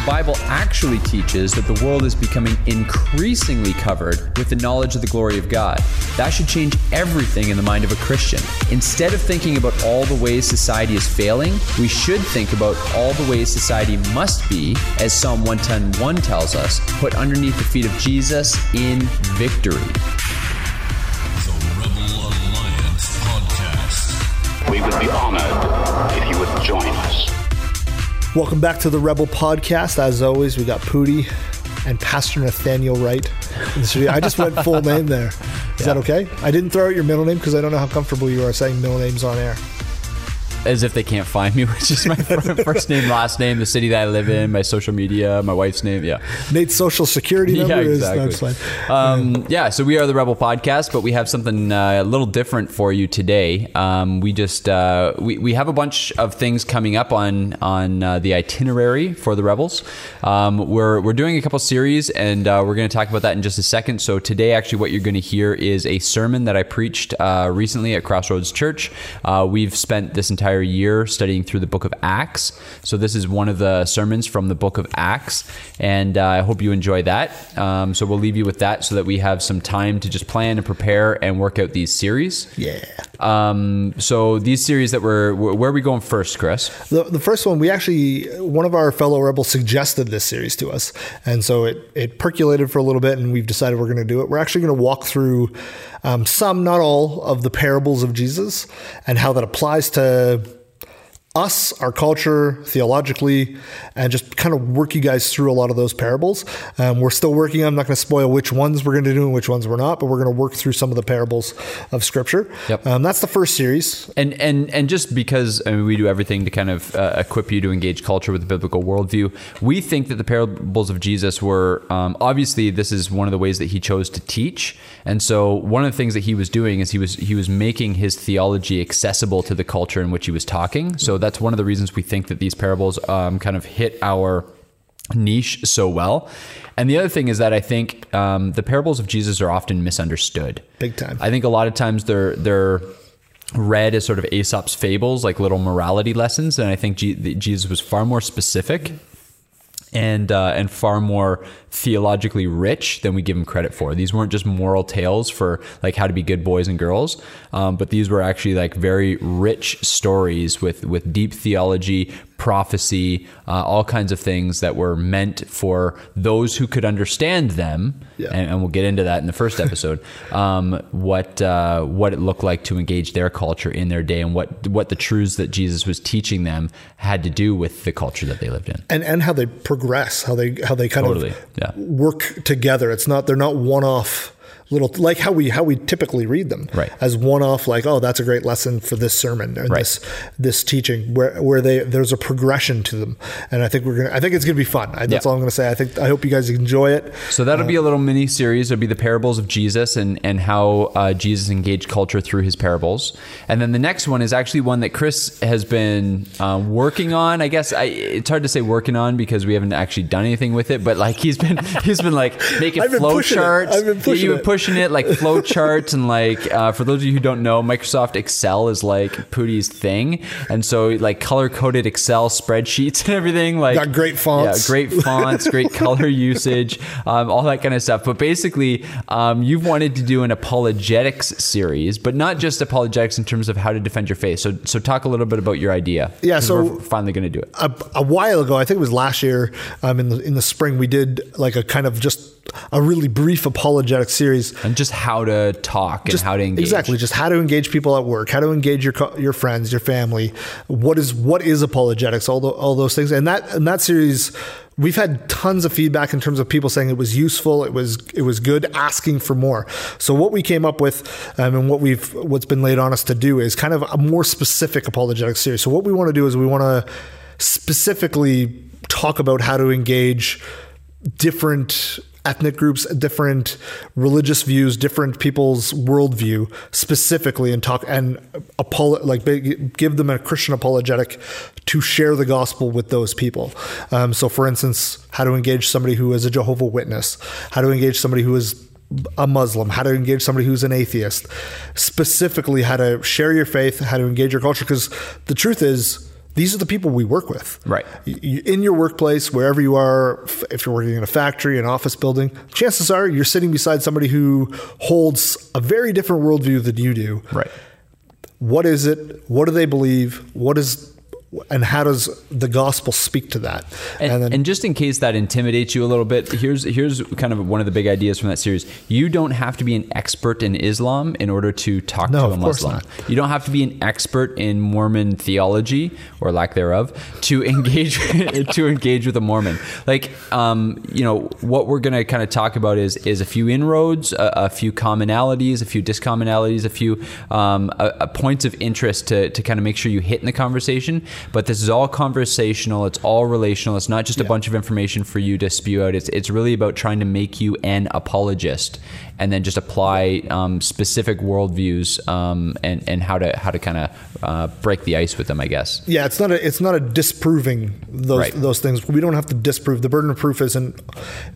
The Bible actually teaches that the world is becoming increasingly covered with the knowledge of the glory of God. That should change everything in the mind of a Christian. Instead of thinking about all the ways society is failing, we should think about all the ways society must be, as Psalm 110.1 tells us, put underneath the feet of Jesus in victory. The Rebel Alliance Podcast. We would be honored if you would join us. Welcome back to the Rebel Podcast. As always, we got Pooty and Pastor Nathaniel Wright in the studio. I just went full name there. Is that okay? I didn't throw out your middle name because I don't know how comfortable you are saying middle names on air. As if they can't find me, which is my first name, last name, the city that I live in, my social media, my wife's name. Yeah. Nate's social security number Yeah, is that's fine. Um, yeah, so we are the Rebel Podcast, but we have something uh, a little different for you today. Um, we just uh, we, we have a bunch of things coming up on on uh, the itinerary for the Rebels. Um, we're we're doing a couple series, and uh, we're going to talk about that in just a second. So today, actually, what you're going to hear is a sermon that I preached uh, recently at Crossroads Church. Uh, we've spent this entire year studying through the Book of Acts. So this is one of the sermons from the Book of Acts, and uh, I hope you enjoy that. Um, so we'll leave you with that so that we have some time to just plan and prepare and work out these series. Yeah. Um, so these series that we're where are we going first, Chris? The, the first one, we actually, one of our fellow rebels suggested this series to us. And so it, it percolated for a little bit, and we've decided we're going to do it. We're actually going to walk through um, some, not all, of the parables of Jesus and how that applies to us, our culture, theologically, and just kind of work you guys through a lot of those parables. Um, we're still working. I'm not going to spoil which ones we're going to do and which ones we're not, but we're going to work through some of the parables of Scripture. Yep. Um, that's the first series. And and and just because I mean, we do everything to kind of uh, equip you to engage culture with the biblical worldview, we think that the parables of Jesus were um, obviously this is one of the ways that he chose to teach. And so one of the things that he was doing is he was he was making his theology accessible to the culture in which he was talking. So that's one of the reasons we think that these parables um, kind of hit our niche so well. And the other thing is that I think um, the parables of Jesus are often misunderstood. Big time. I think a lot of times they're they're read as sort of Aesop's fables, like little morality lessons, and I think that Jesus was far more specific and uh, and far more theologically rich than we give them credit for. These weren't just moral tales for like how to be good boys and girls, um, but these were actually like very rich stories with with deep theology, prophecy, uh, all kinds of things that were meant for those who could understand them. Yeah. And, and we'll get into that in the first episode. um, what uh, what it looked like to engage their culture in their day, and what what the truths that Jesus was teaching them had to do with the culture that they lived in. and and how they progress, how they how they kind Totally, of yeah. work together. It's not they're not one off little like how we how we typically read them Right. as one off like oh that's a great lesson for this sermon or Right. this this teaching where where they there's a progression to them and I think we're gonna I think it's gonna be fun I, that's Yeah. all I'm gonna say I think I hope you guys enjoy it So that'll be a little mini series. It'll be the parables of Jesus and and how uh, Jesus engaged culture through his parables. And then the next one is actually one that Chris has been uh, working on. I guess I, it's hard to say working on because we haven't actually done anything with it. But like he's been he's been like making flow charts. I've been pushing you've been it. Pushing it like flow charts and like uh, for those of you who don't know, Microsoft Excel is like Pootie's thing, and so like color coded Excel spreadsheets and everything. Like Got great fonts. Yeah, great fonts, great color usage, um, all that kind of stuff. But basically, um, you've wanted to do an apologetics series, but not just apologetics in terms of how to defend your faith. So, so talk a little bit about your idea. Yeah, so- we're finally going to do it. a, a while ago, I think it was last year, um, in the in the spring, we did like a kind of just a really brief apologetic series. And just how to talk and how to engage. exactly, just how to engage people at work, how to engage your your friends, your family. What is what is apologetics? All the, all those things, and that and that series. We've had tons of feedback in terms of people saying it was useful, it was it was good, asking for more. So what we came up with, um, and what we've what's been laid on us to do is kind of a more specific apologetic series. So what we want to do is we want to specifically talk about how to engage different ethnic groups, different religious views, different people's worldview specifically, and talk and apolo- like give them a Christian apologetic to share the gospel with those people. Um, so, for instance, how to engage somebody who is a Jehovah Witness, how to engage somebody who is a Muslim, how to engage somebody who's an atheist, specifically how to share your faith, how to engage your culture. Because the truth is, these are the people we work with. Right. In your workplace, wherever you are, if you're working in a factory, an office building, chances are you're sitting beside somebody who holds a very different worldview than you do. Right. What is it? What do they believe? What is, and how does the gospel speak to that? And, and, just in case that intimidates you a little bit, here's here's kind of one of the big ideas from that series. You don't have to be an expert in Islam in order to talk No, to a Muslim. not. You don't have to be an expert in Mormon theology or lack thereof to engage to engage with a Mormon. Like, um, you know, what we're going to kind of talk about is is a few inroads, a, a few commonalities, a few discommonalities, a few um, a, a points of interest to to kind of make sure you hit in the conversation. But this is all conversational. It's all relational. It's not just a bunch of information for you to spew out. It's it's really about trying to make you an apologist and then just apply um, specific worldviews um, and and how to how to kind of uh, break the ice with them. I guess. Yeah, it's not a it's not a disproving those Right. those things. We don't have to disprove. The burden of proof isn't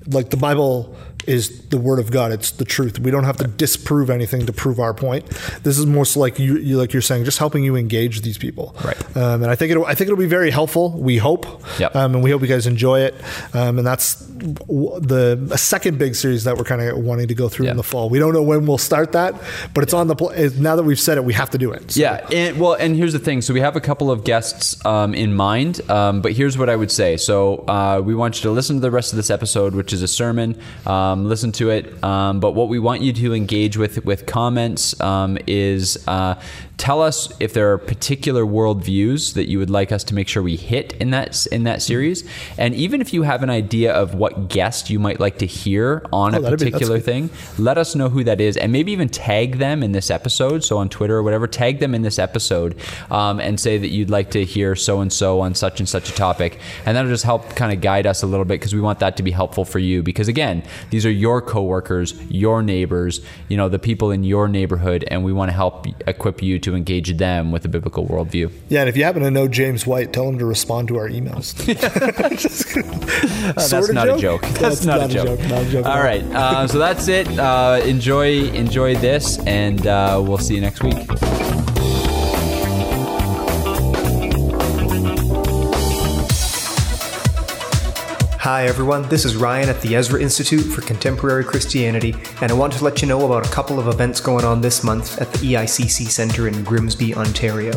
like the Bible is the word of God. It's the truth. We don't have to disprove anything to prove our point. This is most like you, you like you're saying, just helping you engage these people. Right. Um, and I think it I think it'll be very helpful. We hope. Yep. Um, and we hope you guys enjoy it. Um, and that's w- the a second big series that we're kind of wanting to go through in the fall. We don't know when we'll start that, but it's on the pl- now that we've said it, we have to do it. So- Yeah, and well, and here's the thing. So we have a couple of guests um, in mind, um, but here's what I would say. So uh, we want you to listen to the rest of this episode, which is a sermon. Um, listen to it, um, but what we want you to engage with with comments um, is uh, tell us if there are particular worldviews that you would like us to make sure we hit in that in that series, and even if you have an idea of what guest you might like to hear on Oh, a be- particular good. thing, let us know who that is, and maybe even tag them in this episode. So on Twitter or whatever, tag them in this episode um, and say that you'd like to hear so and so on such and such a topic, and that'll just help kind of guide us a little bit because we want that to be helpful for you. Because again, these are your coworkers, your neighbors, you know, the people in your neighborhood, and we want to help equip you to engage them with a biblical worldview. Yeah, and if you happen to know James White, tell him to respond to our emails. Kidding. That's not a joke. That's, not, a joke. Not a joke. All right, uh, so that's it. Uh, enjoy enjoy this, and uh, we'll see you next week. Hi everyone, this is Ryan at the Ezra Institute for Contemporary Christianity, and I want to let you know about a couple of events going on this month at the EICC Centre in Grimsby, Ontario.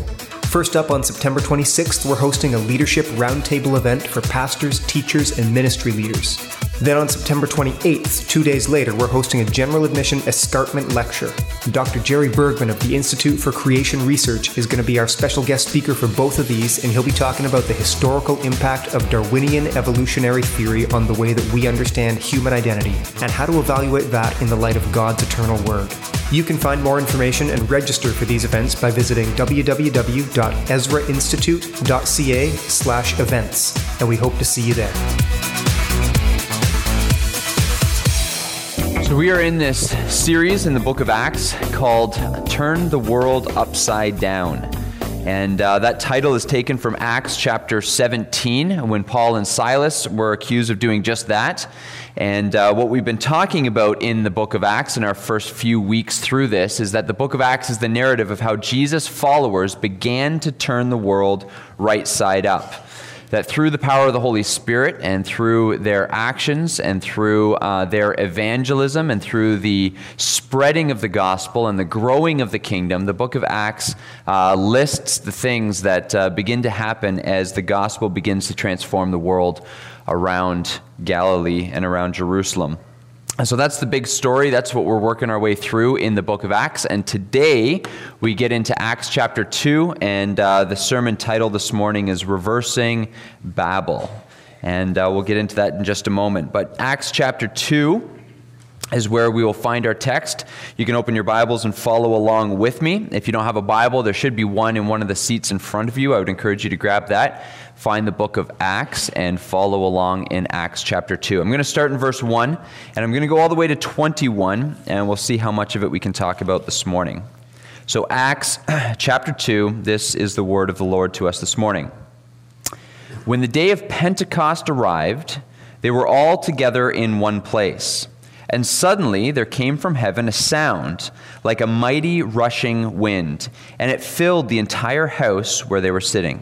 First up, on September 26th, we're hosting a leadership roundtable event for pastors, teachers, and ministry leaders. Then on September 28th, two days later, we're hosting a general admission escarpment lecture. Dr. Jerry Bergman of the Institute for Creation Research is going to be our special guest speaker for both of these, and he'll be talking about the historical impact of Darwinian evolutionary theory on the way that we understand human identity, and how to evaluate that in the light of God's eternal word. You can find more information and register for these events by visiting www.ezrainstitute.ca slash events, and we hope to see you there. So we are in this series in the book of Acts called Turn the World Upside Down. And uh, that title is taken from Acts chapter 17, when Paul and Silas were accused of doing just that. And uh, what we've been talking about in the book of Acts in our first few weeks through this is that the book of Acts is the narrative of how Jesus' followers began to turn the world right side up that through the power of the Holy Spirit and through their actions and through uh, their evangelism and through the spreading of the gospel and the growing of the kingdom, the book of Acts uh, lists the things that uh, begin to happen as the gospel begins to transform the world around Galilee and around Jerusalem. So that's the big story. That's what we're working our way through in the book of Acts. And today we get into Acts chapter 2, and uh, the sermon title this morning is Reversing Babel. And uh, we'll get into that in just a moment. But Acts chapter 2, is where we will find our text. You can open your Bibles and follow along with me. If you don't have a Bible, there should be one in one of the seats in front of you. I would encourage you to grab that. Find the book of Acts and follow along in Acts chapter 2. I'm going to start in verse 1 and I'm going to go all the way to 21 and we'll see how much of it we can talk about this morning. So, Acts chapter 2, this is the word of the Lord to us this morning. When the day of Pentecost arrived, they were all together in one place. And suddenly there came from heaven a sound like a mighty rushing wind, and it filled the entire house where they were sitting.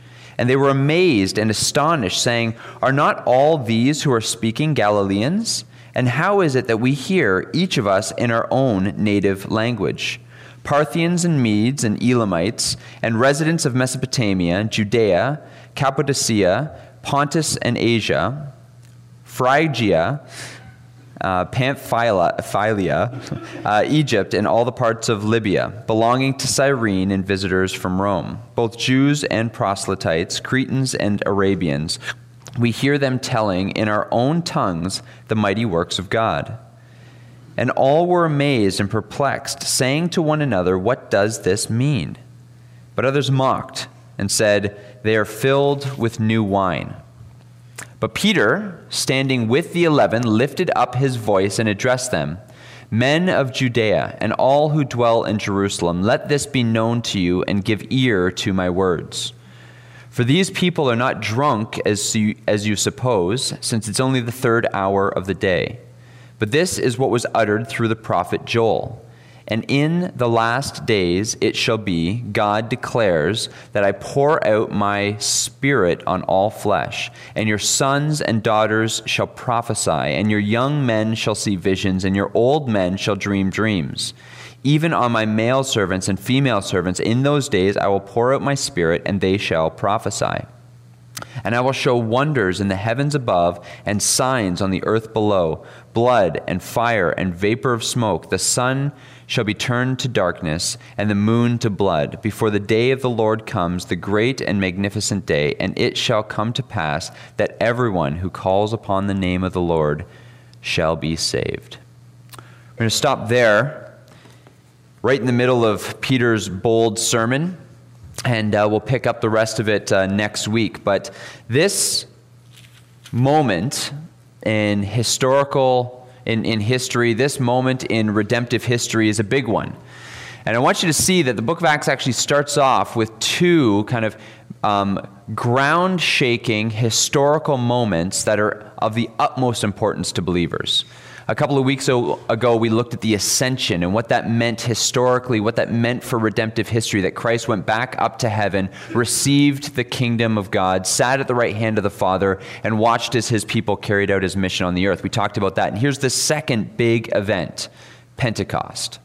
And they were amazed and astonished, saying, Are not all these who are speaking Galileans? And how is it that we hear, each of us, in our own native language? Parthians and Medes and Elamites, and residents of Mesopotamia, Judea, Cappadocia, Pontus and Asia, Phrygia, uh, Pamphylia, uh, Egypt, and all the parts of Libya, belonging to Cyrene and visitors from Rome, both Jews and proselytes, Cretans and Arabians. We hear them telling in our own tongues the mighty works of God. And all were amazed and perplexed, saying to one another, What does this mean? But others mocked and said, They are filled with new wine. But Peter, standing with the eleven, lifted up his voice and addressed them Men of Judea, and all who dwell in Jerusalem, let this be known to you, and give ear to my words. For these people are not drunk as you, as you suppose, since it's only the third hour of the day. But this is what was uttered through the prophet Joel. And in the last days it shall be, God declares, that I pour out my spirit on all flesh, and your sons and daughters shall prophesy, and your young men shall see visions, and your old men shall dream dreams. Even on my male servants and female servants, in those days I will pour out my spirit, and they shall prophesy. And I will show wonders in the heavens above and signs on the earth below blood and fire and vapor of smoke. The sun shall be turned to darkness, and the moon to blood, before the day of the Lord comes, the great and magnificent day. And it shall come to pass that everyone who calls upon the name of the Lord shall be saved. We're going to stop there, right in the middle of Peter's bold sermon, and uh, we'll pick up the rest of it uh, next week. But this moment in historical in, in history, this moment in redemptive history is a big one. And I want you to see that the book of Acts actually starts off with two kind of um, ground shaking historical moments that are of the utmost importance to believers. A couple of weeks ago, we looked at the ascension and what that meant historically, what that meant for redemptive history that Christ went back up to heaven, received the kingdom of God, sat at the right hand of the Father, and watched as his people carried out his mission on the earth. We talked about that. And here's the second big event Pentecost.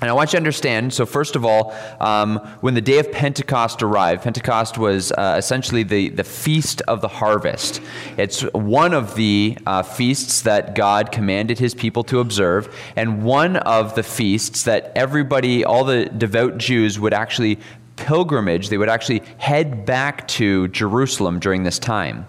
And I want you to understand so, first of all, um, when the day of Pentecost arrived, Pentecost was uh, essentially the, the feast of the harvest. It's one of the uh, feasts that God commanded his people to observe, and one of the feasts that everybody, all the devout Jews, would actually pilgrimage, they would actually head back to Jerusalem during this time.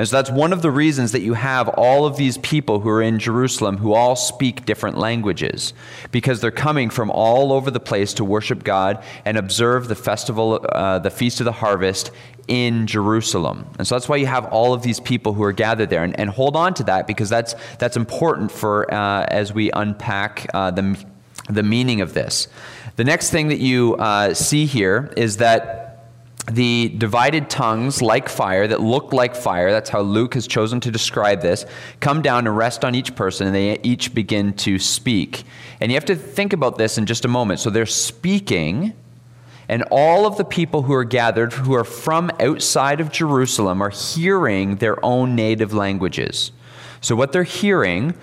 And so that's one of the reasons that you have all of these people who are in Jerusalem who all speak different languages, because they're coming from all over the place to worship God and observe the festival, uh, the Feast of the Harvest in Jerusalem. And so that's why you have all of these people who are gathered there. And, and hold on to that because that's, that's important for uh, as we unpack uh, the, the meaning of this. The next thing that you uh, see here is that the divided tongues like fire that look like fire that's how luke has chosen to describe this come down and rest on each person and they each begin to speak. And you have to think about this in just a moment. So they're speaking and all of the people who are gathered who are from outside of jerusalem are hearing their own native languages. So what they're hearing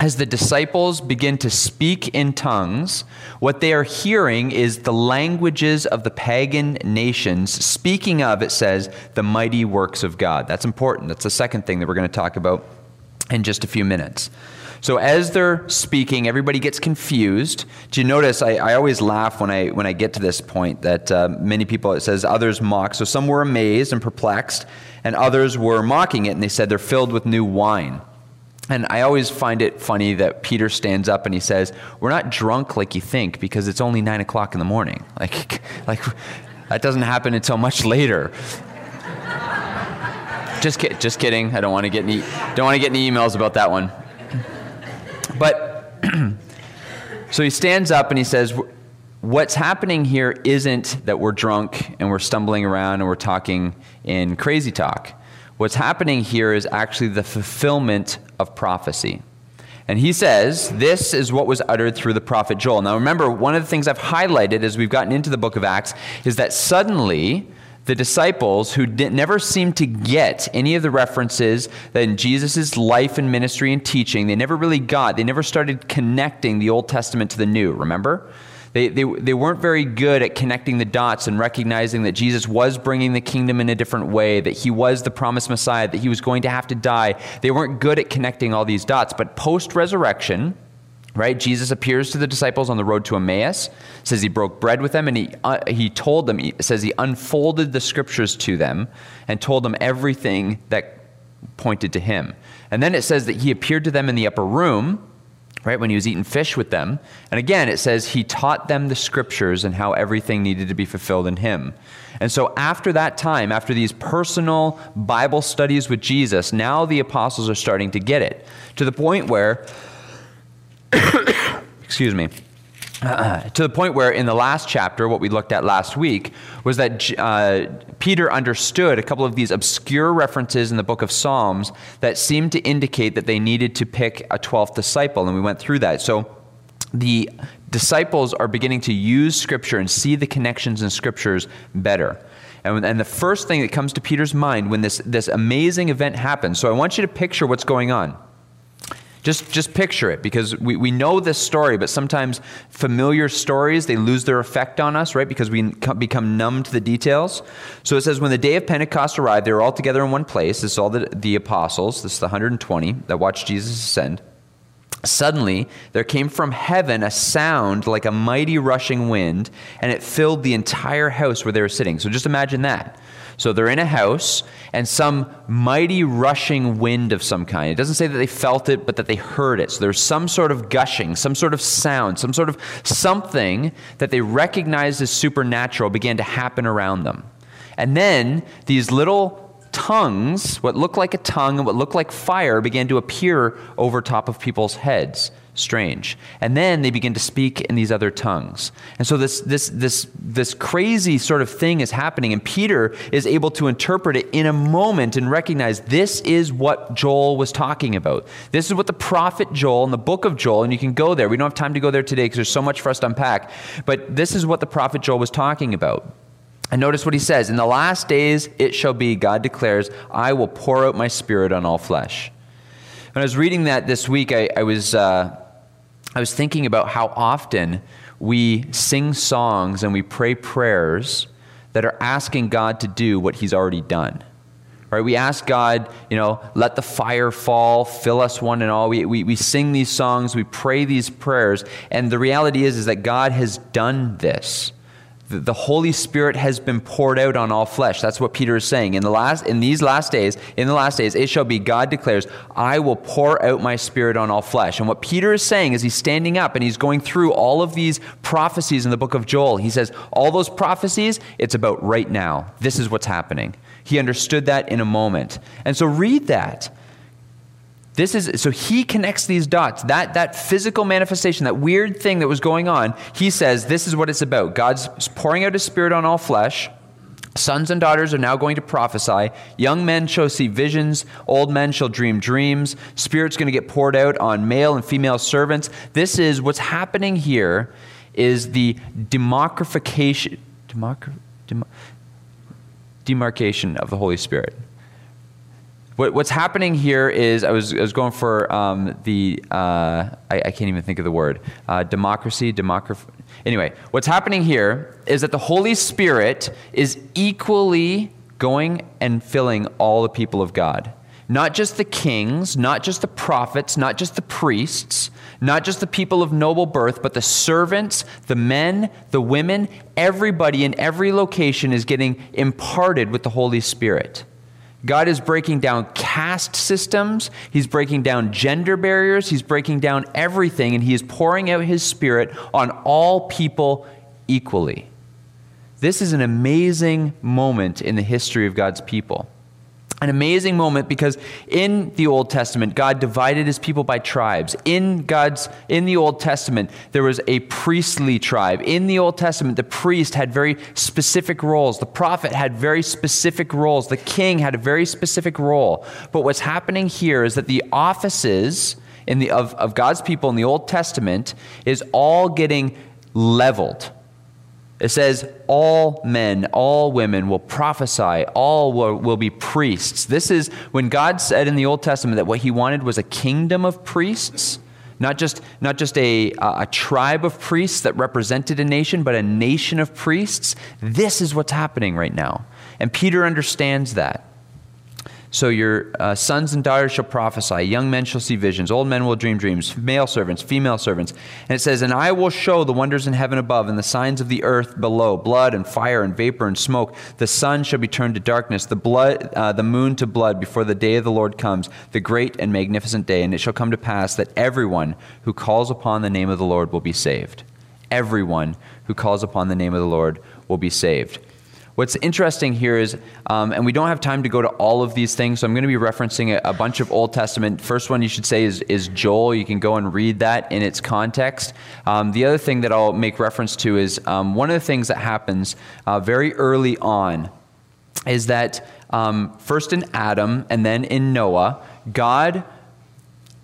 as the disciples begin to speak in tongues, what they are hearing is the languages of the pagan nations, speaking of, it says, the mighty works of God. That's important. That's the second thing that we're going to talk about in just a few minutes. So as they're speaking, everybody gets confused. Do you notice? I, I always laugh when I when I get to this point that uh, many people it says others mock. So some were amazed and perplexed, and others were mocking it, and they said they're filled with new wine. And I always find it funny that Peter stands up and he says, "We're not drunk like you think because it's only nine o'clock in the morning. Like, like that doesn't happen until much later." just, ki- just kidding. I don't want to get any, don't want to get any emails about that one. But so he stands up and he says, "What's happening here isn't that we're drunk and we're stumbling around and we're talking in crazy talk." What's happening here is actually the fulfillment of prophecy. And he says, This is what was uttered through the prophet Joel. Now remember, one of the things I've highlighted as we've gotten into the book of Acts is that suddenly the disciples who did, never seemed to get any of the references that in Jesus' life and ministry and teaching, they never really got, they never started connecting the Old Testament to the New, remember? They, they, they weren't very good at connecting the dots and recognizing that Jesus was bringing the kingdom in a different way, that he was the promised Messiah, that he was going to have to die. They weren't good at connecting all these dots. But post resurrection, right, Jesus appears to the disciples on the road to Emmaus, says he broke bread with them, and he, uh, he told them, he says he unfolded the scriptures to them and told them everything that pointed to him. And then it says that he appeared to them in the upper room right, when he was eating fish with them. And again, it says he taught them the scriptures and how everything needed to be fulfilled in him. And so after that time, after these personal Bible studies with Jesus, now the apostles are starting to get it to the point where, excuse me, uh, to the point where in the last chapter, what we looked at last week, was that uh, Peter understood a couple of these obscure references in the book of Psalms that seemed to indicate that they needed to pick a 12th disciple, and we went through that. So the disciples are beginning to use Scripture and see the connections in Scriptures better. And, and the first thing that comes to Peter's mind when this, this amazing event happens, so I want you to picture what's going on. Just, just picture it because we, we know this story, but sometimes familiar stories, they lose their effect on us, right? Because we become numb to the details. So it says, when the day of Pentecost arrived, they were all together in one place. This is all the, the apostles, this is the 120 that watched Jesus ascend. Suddenly, there came from heaven a sound like a mighty rushing wind, and it filled the entire house where they were sitting. So just imagine that. So they're in a house, and some mighty rushing wind of some kind. It doesn't say that they felt it, but that they heard it. So there's some sort of gushing, some sort of sound, some sort of something that they recognized as supernatural began to happen around them. And then these little tongues, what looked like a tongue and what looked like fire, began to appear over top of people's heads strange. And then they begin to speak in these other tongues. And so this, this, this, this crazy sort of thing is happening, and Peter is able to interpret it in a moment and recognize this is what Joel was talking about. This is what the prophet Joel in the book of Joel, and you can go there. We don't have time to go there today because there's so much for us to unpack. But this is what the prophet Joel was talking about. And notice what he says In the last days it shall be, God declares, I will pour out my spirit on all flesh. When I was reading that this week, I, I was. Uh, I was thinking about how often we sing songs and we pray prayers that are asking God to do what He's already done. Right? We ask God, you know, let the fire fall, fill us one and all. We, we, we sing these songs, we pray these prayers, and the reality is, is that God has done this the Holy Spirit has been poured out on all flesh. That's what Peter is saying. In the last in these last days, in the last days, it shall be God declares, I will pour out my spirit on all flesh. And what Peter is saying is he's standing up and he's going through all of these prophecies in the book of Joel. He says, all those prophecies, it's about right now. This is what's happening. He understood that in a moment. And so read that. This is so he connects these dots. That that physical manifestation, that weird thing that was going on, he says this is what it's about. God's pouring out his spirit on all flesh. Sons and daughters are now going to prophesy. Young men shall see visions. Old men shall dream dreams. Spirit's going to get poured out on male and female servants. This is what's happening here is the democratization, democ, dem, demarcation of the Holy Spirit. What, what's happening here is I was, I was going for um, the, uh, I, I can't even think of the word, uh, democracy, democracy. Anyway, what's happening here is that the Holy Spirit is equally going and filling all the people of God. Not just the kings, not just the prophets, not just the priests, not just the people of noble birth, but the servants, the men, the women, everybody in every location is getting imparted with the Holy Spirit. God is breaking down caste systems. He's breaking down gender barriers. He's breaking down everything, and He is pouring out His Spirit on all people equally. This is an amazing moment in the history of God's people an amazing moment because in the old testament god divided his people by tribes. In god's in the old testament there was a priestly tribe. In the old testament the priest had very specific roles. The prophet had very specific roles. The king had a very specific role. But what's happening here is that the offices in the of, of god's people in the old testament is all getting leveled it says, all men, all women will prophesy, all will, will, be priests. This is when God said in the Old Testament that what he wanted was a kingdom of priests, not just, not just a, a tribe of priests that represented a nation, but a nation of priests. This is what's happening right now. And Peter understands that. So your uh, sons and daughters shall prophesy, young men shall see visions, old men will dream dreams, male servants, female servants. And it says, And I will show the wonders in heaven above and the signs of the earth below blood and fire and vapor and smoke. The sun shall be turned to darkness, the, blood, uh, the moon to blood before the day of the Lord comes, the great and magnificent day. And it shall come to pass that everyone who calls upon the name of the Lord will be saved. Everyone who calls upon the name of the Lord will be saved. What's interesting here is, um, and we don't have time to go to all of these things, so I'm going to be referencing a, a, bunch of Old Testament. First one you should say is, is Joel. You can go and read that in its context. Um, the other thing that I'll make reference to is um, one of the things that happens uh, very early on is that um, first in Adam and then in Noah, God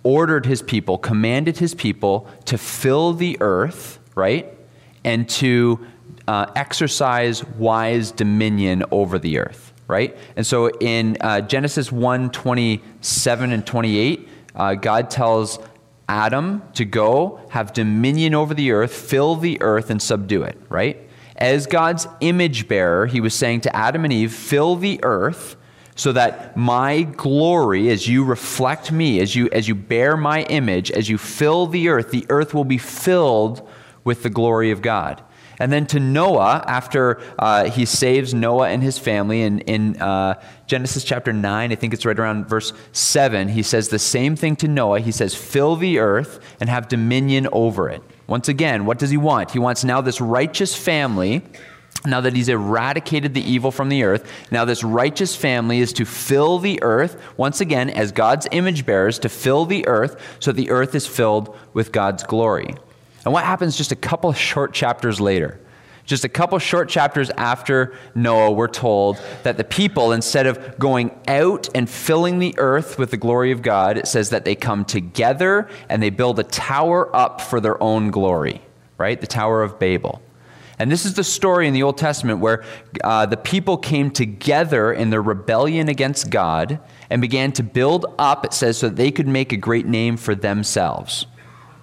ordered his people, commanded his people to fill the earth, right? And to uh, exercise wise dominion over the earth, right? And so in uh, Genesis 1 27 and 28, uh, God tells Adam to go have dominion over the earth, fill the earth, and subdue it, right? As God's image bearer, he was saying to Adam and Eve, fill the earth so that my glory as you reflect me as you as you bear my image as you fill the earth the earth will be filled with the glory of god and then to Noah, after uh, he saves Noah and his family in, in uh, Genesis chapter 9, I think it's right around verse 7, he says the same thing to Noah. He says, Fill the earth and have dominion over it. Once again, what does he want? He wants now this righteous family. Now that he's eradicated the evil from the earth, now this righteous family is to fill the earth, once again, as God's image bearers, to fill the earth so the earth is filled with God's glory. And what happens just a couple short chapters later? Just a couple short chapters after Noah, we're told that the people, instead of going out and filling the earth with the glory of God, it says that they come together and they build a tower up for their own glory, right? The Tower of Babel. And this is the story in the Old Testament where uh, the people came together in their rebellion against God and began to build up, it says, so that they could make a great name for themselves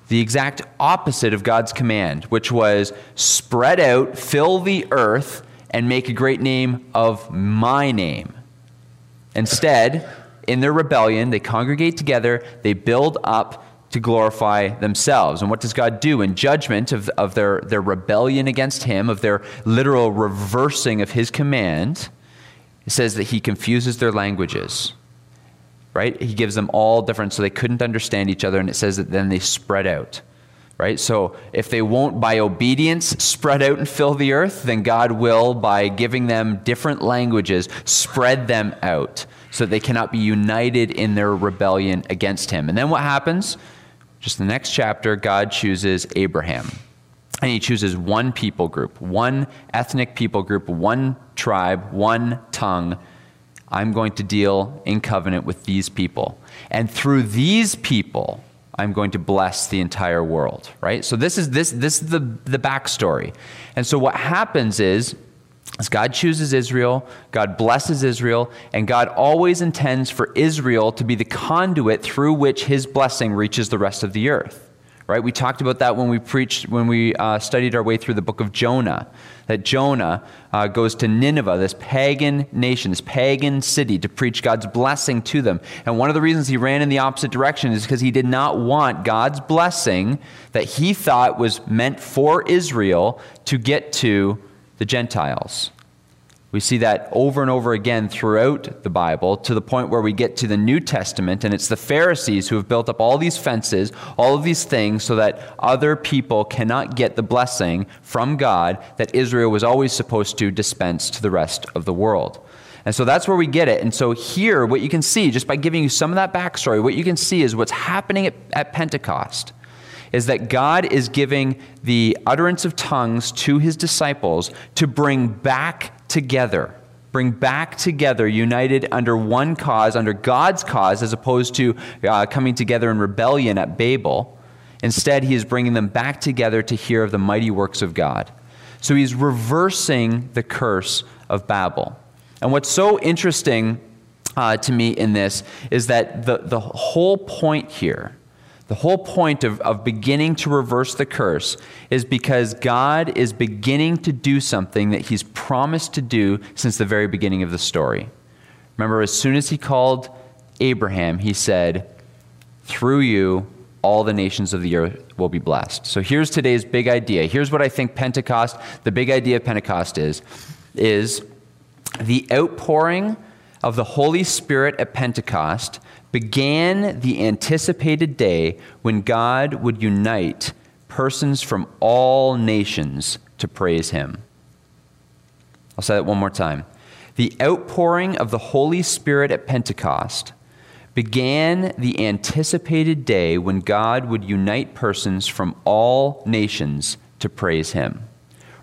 the exact opposite of God's command, which was spread out, fill the earth, and make a great name of my name. Instead, in their rebellion, they congregate together, they build up to glorify themselves. And what does God do in judgment of, of their, their rebellion against Him, of their literal reversing of His command? It says that He confuses their languages right? He gives them all different, so they couldn't understand each other, and it says that then they spread out, right? So if they won't, by obedience, spread out and fill the earth, then God will, by giving them different languages, spread them out so that they cannot be united in their rebellion against Him. And then what happens? Just the next chapter, God chooses Abraham. And he chooses one people group, one ethnic people group, one tribe, one tongue, I'm going to deal in covenant with these people. And through these people, I'm going to bless the entire world, right? So this is this this is the the backstory. And so what happens is As God chooses Israel, God blesses Israel, and God always intends for Israel to be the conduit through which his blessing reaches the rest of the earth. Right? We talked about that when we preached, when we uh, studied our way through the book of Jonah. That Jonah uh, goes to Nineveh, this pagan nation, this pagan city, to preach God's blessing to them. And one of the reasons he ran in the opposite direction is because he did not want God's blessing that he thought was meant for Israel to get to the Gentiles. We see that over and over again throughout the Bible to the point where we get to the New Testament, and it's the Pharisees who have built up all these fences, all of these things, so that other people cannot get the blessing from God that Israel was always supposed to dispense to the rest of the world. And so that's where we get it. And so here, what you can see, just by giving you some of that backstory, what you can see is what's happening at, at Pentecost is that God is giving the utterance of tongues to his disciples to bring back together. Bring back together, united under one cause, under God's cause, as opposed to uh, coming together in rebellion at Babel. Instead, he is bringing them back together to hear of the mighty works of God. So he's reversing the curse of Babel. And what's so interesting uh, to me in this is that the, the whole point here the whole point of, of beginning to reverse the curse is because God is beginning to do something that He's promised to do since the very beginning of the story. Remember, as soon as He called Abraham, He said, Through you, all the nations of the earth will be blessed. So here's today's big idea. Here's what I think Pentecost, the big idea of Pentecost is, is the outpouring of the Holy Spirit at Pentecost began the anticipated day when God would unite persons from all nations to praise Him. I'll say that one more time. The outpouring of the Holy Spirit at Pentecost began the anticipated day when God would unite persons from all nations to praise Him.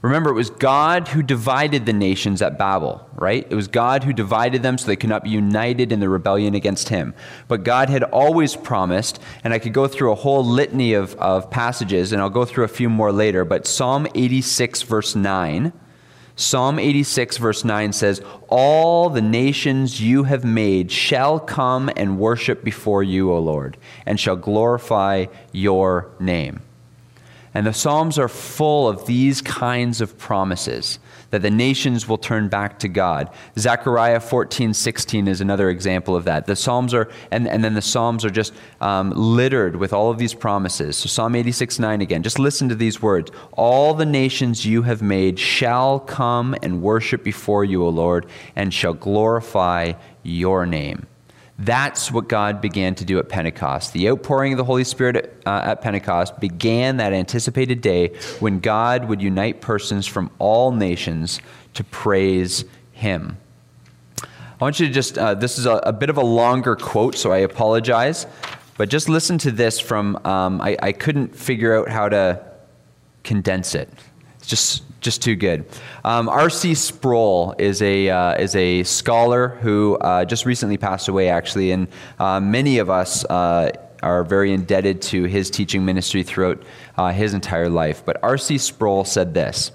Remember, it was God who divided the nations at Babel, right? It was God who divided them so they could not be united in the rebellion against Him. But God had always promised, and I could go through a whole litany of, of passages, and I'll go through a few more later, but Psalm 86, verse 9. Psalm 86, verse 9 says, All the nations you have made shall come and worship before you, O Lord, and shall glorify your name. And the Psalms are full of these kinds of promises that the nations will turn back to God. Zechariah 14, 16 is another example of that. The Psalms are, and, and then the Psalms are just um, littered with all of these promises. So Psalm 86, 9 again, just listen to these words. All the nations you have made shall come and worship before you, O Lord, and shall glorify your name. That's what God began to do at Pentecost. The outpouring of the Holy Spirit uh, at Pentecost began that anticipated day when God would unite persons from all nations to praise Him. I want you to just, uh, this is a, a, bit of a longer quote, so I apologize, but just listen to this from, um, I, I couldn't figure out how to condense it. It's just just too good. Um, R.C. Sproul is a uh, is a scholar who uh, just recently passed away, actually, and uh, many of us uh, are very indebted to his teaching ministry throughout uh, his entire life. But R.C. Sproul said this: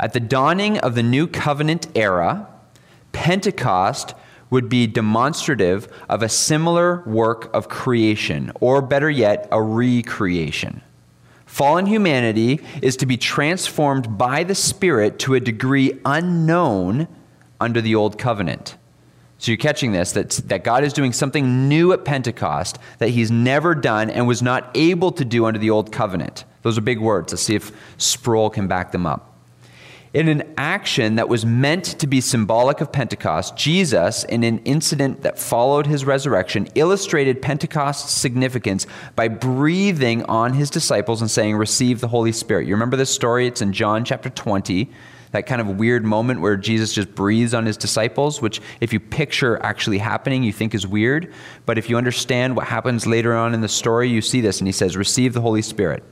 At the dawning of the new covenant era, Pentecost would be demonstrative of a similar work of creation, or better yet, a recreation. Fallen humanity is to be transformed by the Spirit to a degree unknown under the old covenant. So you're catching this that, that God is doing something new at Pentecost that he's never done and was not able to do under the old covenant. Those are big words. Let's see if Sproul can back them up. In an action that was meant to be symbolic of Pentecost, Jesus, in an incident that followed his resurrection, illustrated Pentecost's significance by breathing on his disciples and saying, Receive the Holy Spirit. You remember this story? It's in John chapter 20 that kind of weird moment where Jesus just breathes on his disciples, which, if you picture actually happening, you think is weird. But if you understand what happens later on in the story, you see this, and he says, Receive the Holy Spirit.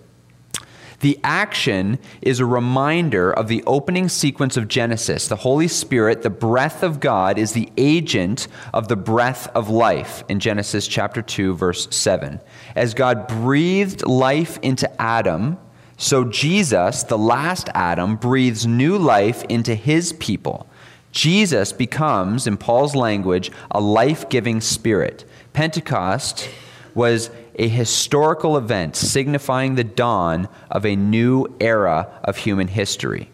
The action is a reminder of the opening sequence of Genesis. The Holy Spirit, the breath of God, is the agent of the breath of life in Genesis chapter 2, verse 7. As God breathed life into Adam, So Jesus, the last Adam, breathes new life into his people. Jesus becomes, in Paul's language, a life giving spirit. Pentecost was a historical event signifying the dawn of a new era of human history.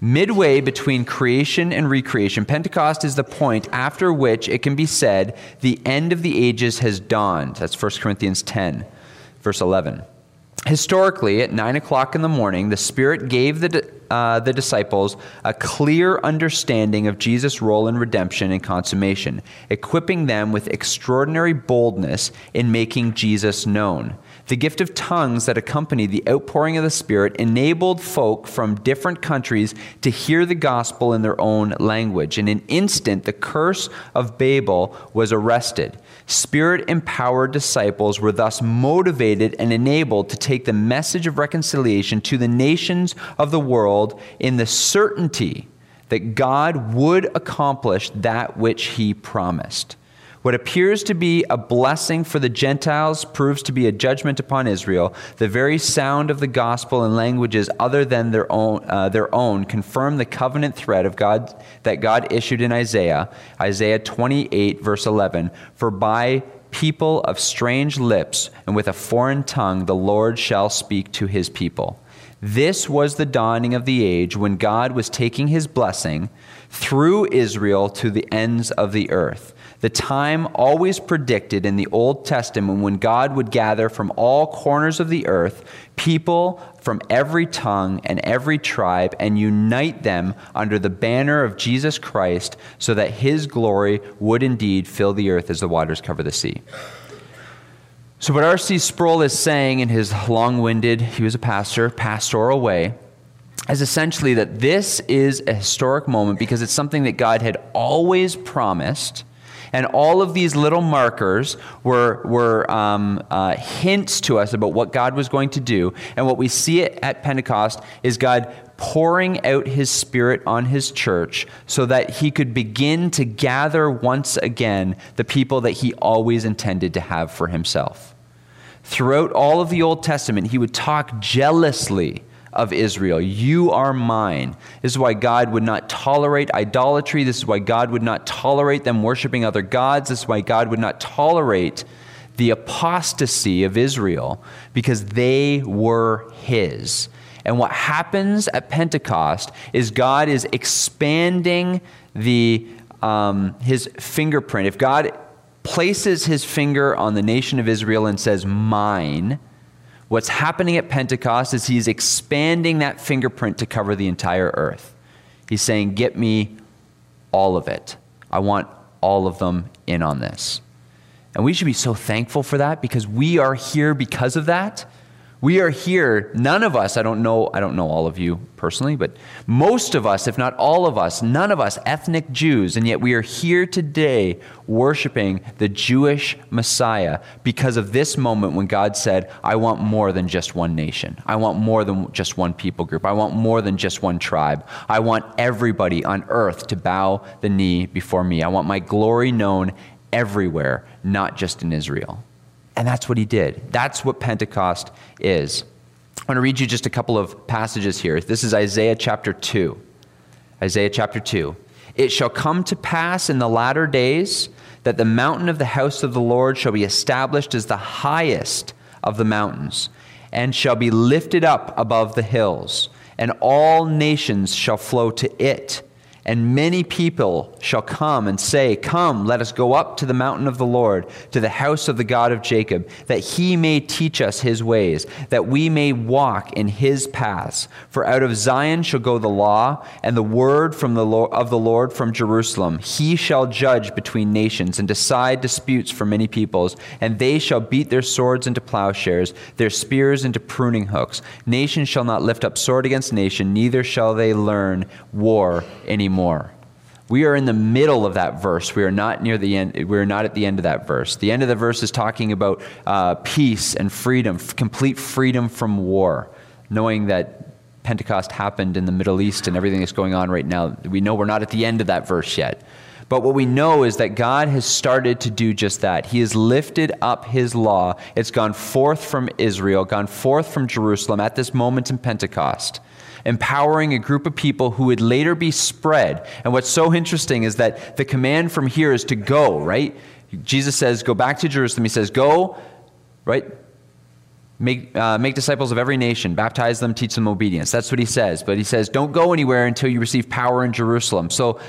Midway between creation and recreation, Pentecost is the point after which it can be said the end of the ages has dawned. That's 1 Corinthians 10, verse 11. Historically, at 9 o'clock in the morning, the Spirit gave the, uh, the disciples a clear understanding of Jesus' role in redemption and consummation, equipping them with extraordinary boldness in making Jesus known. The gift of tongues that accompanied the outpouring of the Spirit enabled folk from different countries to hear the gospel in their own language. In an instant, the curse of Babel was arrested. Spirit empowered disciples were thus motivated and enabled to take the message of reconciliation to the nations of the world in the certainty that God would accomplish that which he promised. What appears to be a blessing for the Gentiles proves to be a judgment upon Israel. The very sound of the gospel in languages other than their own, uh, their own confirm the covenant thread of God that God issued in Isaiah, Isaiah 28, verse 11. For by people of strange lips and with a foreign tongue the Lord shall speak to his people. This was the dawning of the age when God was taking his blessing through Israel to the ends of the earth the time always predicted in the Old Testament when God would gather from all corners of the earth people from every tongue and every tribe and unite them under the banner of Jesus Christ so that his glory would indeed fill the earth as the waters cover the sea. So, what R.C. Sproul is saying in his long winded, he was a pastor, pastoral way, is essentially that this is a historic moment because it's something that God had always promised and all of these little markers were, were um, uh, hints to us about what God was going to do. And what we see at Pentecost is God pouring out his spirit on his church so that he could begin to gather once again the people that he always intended to have for himself. Throughout all of the Old Testament, he would talk jealously of Israel. You are mine. This is why God would not tolerate idolatry. This is why God would not tolerate them worshiping other gods. This is why God would not tolerate the apostasy of Israel because they were his. And what happens at Pentecost is God is expanding the, um, his fingerprint. If God places his finger on the nation of Israel and says, Mine, What's happening at Pentecost is he's expanding that fingerprint to cover the entire earth. He's saying, Get me all of it. I want all of them in on this. And we should be so thankful for that because we are here because of that. We are here, none of us, I don't know, I don't know all of you personally, but most of us, if not all of us, none of us ethnic Jews, and yet we are here today worshiping the Jewish Messiah because of this moment when God said, I want more than just one nation. I want more than just one people group. I want more than just one tribe. I want everybody on earth to bow the knee before me. I want my glory known everywhere, not just in Israel. And that's what he did. That's what Pentecost is. I want to read you just a couple of passages here. This is Isaiah chapter 2. Isaiah chapter 2. It shall come to pass in the latter days that the mountain of the house of the Lord shall be established as the highest of the mountains, and shall be lifted up above the hills, and all nations shall flow to it and many people shall come and say, Come, let us go up to the mountain of the Lord, to the house of the God of Jacob, that he may teach us his ways, that we may walk in his paths. For out of Zion shall go the law, and the word from the Lord, of the Lord from Jerusalem. He shall judge between nations and decide disputes for many peoples, and they shall beat their swords into plowshares, their spears into pruning hooks. Nation shall not lift up sword against nation, neither shall they learn war anymore anymore. We are in the middle of that verse. We are not near the end. We are not at the end of that verse. The end of the verse is talking about uh, peace and freedom, complete freedom from war, knowing that Pentecost happened in the Middle East and everything that's going on right now. We know we're not at the end of that verse yet. But what we know is that God has started to do just that. He has lifted up his law. It's gone forth from Israel, gone forth from Jerusalem at this moment in Pentecost, empowering a group of people who would later be spread. And what's so interesting is that the command from here is to go, right? Jesus says, Go back to Jerusalem. He says, Go, right? Make, uh, make disciples of every nation, baptize them, teach them obedience. That's what he says. But he says, don't go anywhere until you receive power in Jerusalem. So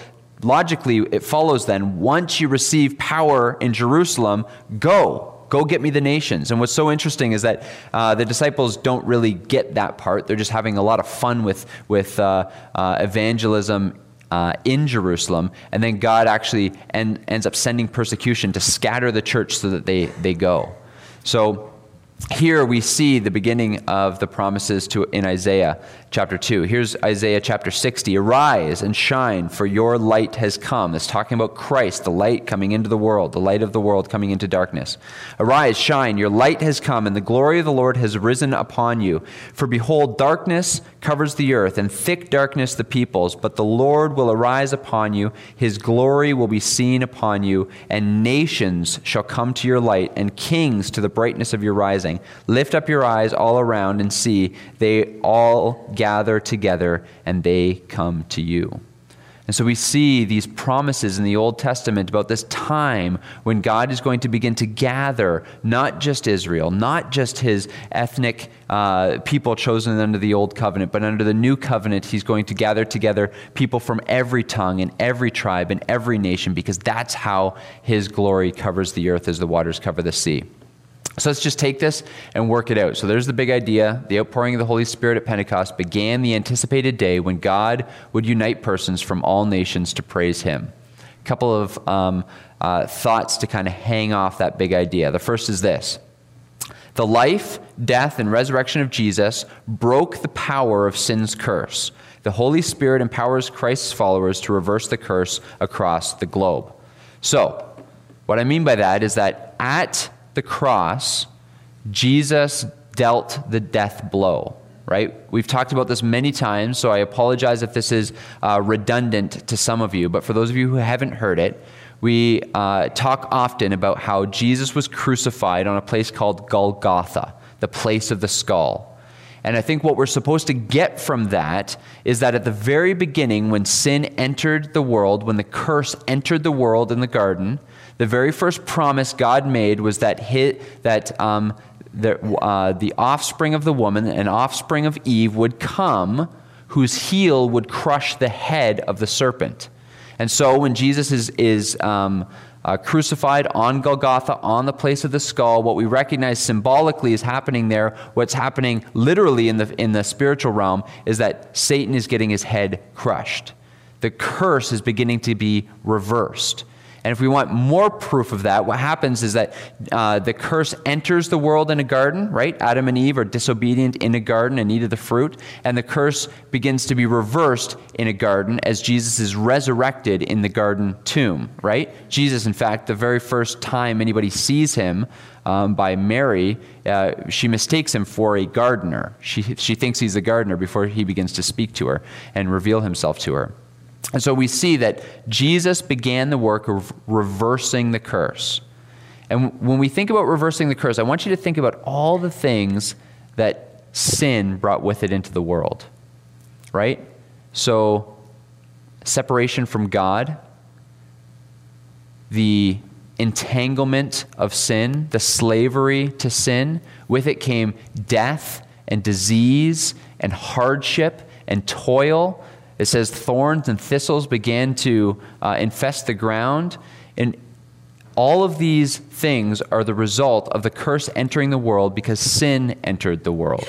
logically, it follows then, once you receive power in Jerusalem, go. Go get me the nations. And what's so interesting is that uh, the disciples don't really get that part. They're just having a lot of fun with, with uh, uh, evangelism uh, in Jerusalem, and then God actually en- ends up sending persecution to scatter the church so that they, they go. So here we see the beginning of the promises to in Isaiah chapter 2. Here's Isaiah chapter 60. Arise and shine, for your light has come. It's talking about Christ, the light coming into the world, the light of the world coming into darkness. Arise, shine, your light has come, and the glory of the Lord has risen upon you. For behold, darkness covers the earth, and thick darkness the peoples, but the Lord will arise upon you, his glory will be seen upon you, and nations shall come to your light, and kings to the brightness of your rising. Lift up your eyes all around and see, they all gather together and they come to you. And so we see these promises in the Old Testament about this time when God is going to begin to gather not just Israel, not just his ethnic uh, people chosen under the Old Covenant, but under the New Covenant, he's going to gather together people from every tongue and every tribe and every nation because that's how his glory covers the earth as the waters cover the sea. So let's just take this and work it out. So there's the big idea. The outpouring of the Holy Spirit at Pentecost began the anticipated day when God would unite persons from all nations to praise Him. A couple of um, uh, thoughts to kind of hang off that big idea. The first is this The life, death, and resurrection of Jesus broke the power of sin's curse. The Holy Spirit empowers Christ's followers to reverse the curse across the globe. So, what I mean by that is that at the cross, Jesus dealt the death blow, right? We've talked about this many times, so I apologize if this is uh, redundant to some of you, but for those of you who haven't heard it, we uh, talk often about how Jesus was crucified on a place called Golgotha, the place of the skull. And I think what we're supposed to get from that is that at the very beginning, when sin entered the world, when the curse entered the world in the garden, the very first promise God made was that, hit, that um, the, uh, the offspring of the woman, an offspring of Eve, would come whose heel would crush the head of the serpent. And so when Jesus is, is um, uh, crucified on Golgotha, on the place of the skull, what we recognize symbolically is happening there, what's happening literally in the, in the spiritual realm, is that Satan is getting his head crushed. The curse is beginning to be reversed. And if we want more proof of that, what happens is that uh, the curse enters the world in a garden, right? Adam and Eve are disobedient in a garden and eat of the fruit. And the curse begins to be reversed in a garden as Jesus is resurrected in the garden tomb, right? Jesus, in fact, the very first time anybody sees him, um, by Mary, uh, she mistakes him for a gardener. She, she thinks he's a gardener before he begins to speak to her and reveal himself to her. And so we see that Jesus began the work of reversing the curse. And when we think about reversing the curse, I want you to think about all the things that sin brought with it into the world. Right? So, separation from God, the entanglement of sin, the slavery to sin. With it came death and disease and hardship and toil it says thorns and thistles began to uh, infest the ground. And all of these things are the result of the curse entering the world because sin entered the world.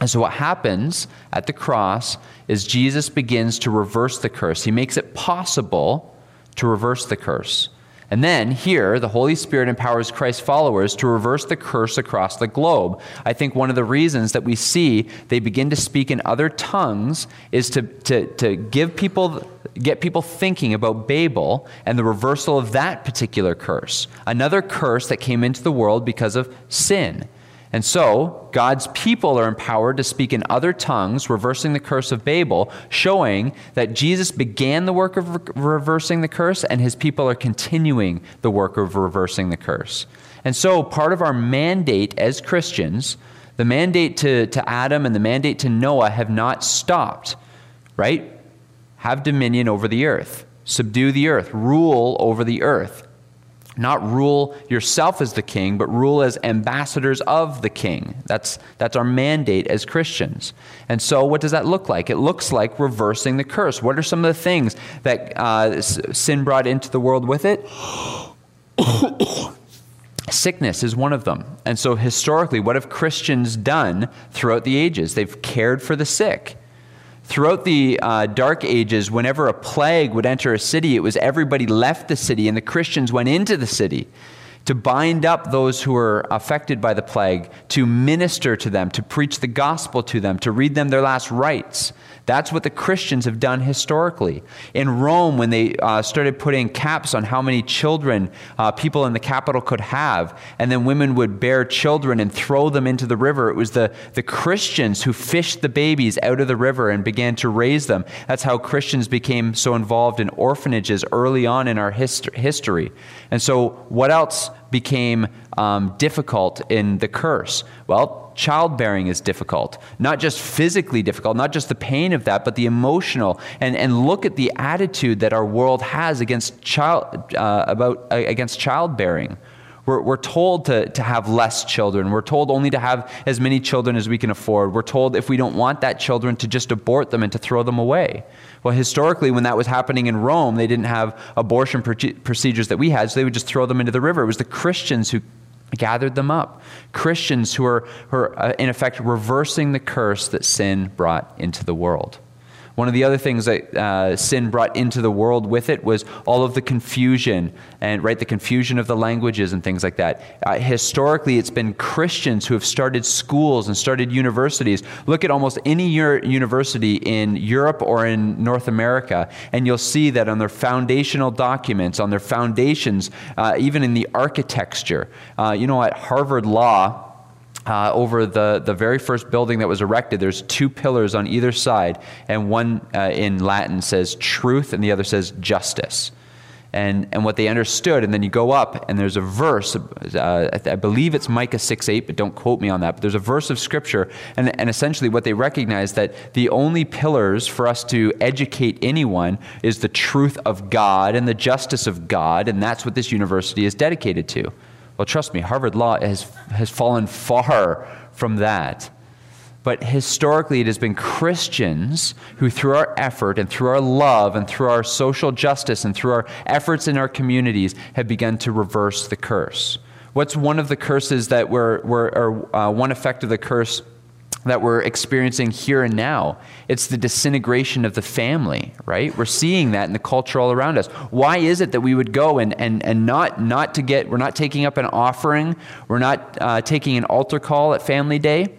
And so, what happens at the cross is Jesus begins to reverse the curse. He makes it possible to reverse the curse. And then here, the Holy Spirit empowers Christ's followers to reverse the curse across the globe. I think one of the reasons that we see they begin to speak in other tongues is to, to, to give people, get people thinking about Babel and the reversal of that particular curse. Another curse that came into the world because of sin. And so, God's people are empowered to speak in other tongues, reversing the curse of Babel, showing that Jesus began the work of re- reversing the curse, and his people are continuing the work of reversing the curse. And so, part of our mandate as Christians, the mandate to, to Adam and the mandate to Noah have not stopped, right? Have dominion over the earth, subdue the earth, rule over the earth. Not rule yourself as the king, but rule as ambassadors of the king. That's, that's our mandate as Christians. And so, what does that look like? It looks like reversing the curse. What are some of the things that uh, sin brought into the world with it? Sickness is one of them. And so, historically, what have Christians done throughout the ages? They've cared for the sick. Throughout the uh, Dark Ages, whenever a plague would enter a city, it was everybody left the city and the Christians went into the city to bind up those who were affected by the plague, to minister to them, to preach the gospel to them, to read them their last rites. That's what the Christians have done historically. In Rome, when they uh, started putting caps on how many children uh, people in the capital could have, and then women would bear children and throw them into the river, it was the, the Christians who fished the babies out of the river and began to raise them. That's how Christians became so involved in orphanages early on in our hist- history. And so, what else became um, difficult in the curse? Well, childbearing is difficult. Not just physically difficult, not just the pain of that, but the emotional. And, and look at the attitude that our world has against, child, uh, about, uh, against childbearing. We're, we're told to, to have less children. We're told only to have as many children as we can afford. We're told if we don't want that children to just abort them and to throw them away. Well, historically, when that was happening in Rome, they didn't have abortion procedures that we had, so they would just throw them into the river. It was the Christians who gathered them up. Christians who are, who are uh, in effect, reversing the curse that sin brought into the world. One of the other things that uh, sin brought into the world with it was all of the confusion and right the confusion of the languages and things like that. Uh, historically, it's been Christians who have started schools and started universities. Look at almost any university in Europe or in North America, and you'll see that on their foundational documents, on their foundations, uh, even in the architecture. Uh, you know, at Harvard Law uh, over the, the very first building that was erected, there's two pillars on either side, and one uh, in Latin says truth, and the other says justice. And, and what they understood, and then you go up, and there's a verse, uh, I believe it's Micah 6 8, but don't quote me on that, but there's a verse of scripture, and, and essentially what they recognize that the only pillars for us to educate anyone is the truth of God and the justice of God, and that's what this university is dedicated to. Well, trust me, Harvard Law has, has fallen far from that. But historically, it has been Christians who, through our effort and through our love and through our social justice and through our efforts in our communities, have begun to reverse the curse. What's one of the curses that were, were or uh, one effect of the curse that we're experiencing here and now. It's the disintegration of the family, right? We're seeing that in the culture all around us. Why is it that we would go and, and, and not, not to get, we're not taking up an offering, we're not uh, taking an altar call at family day?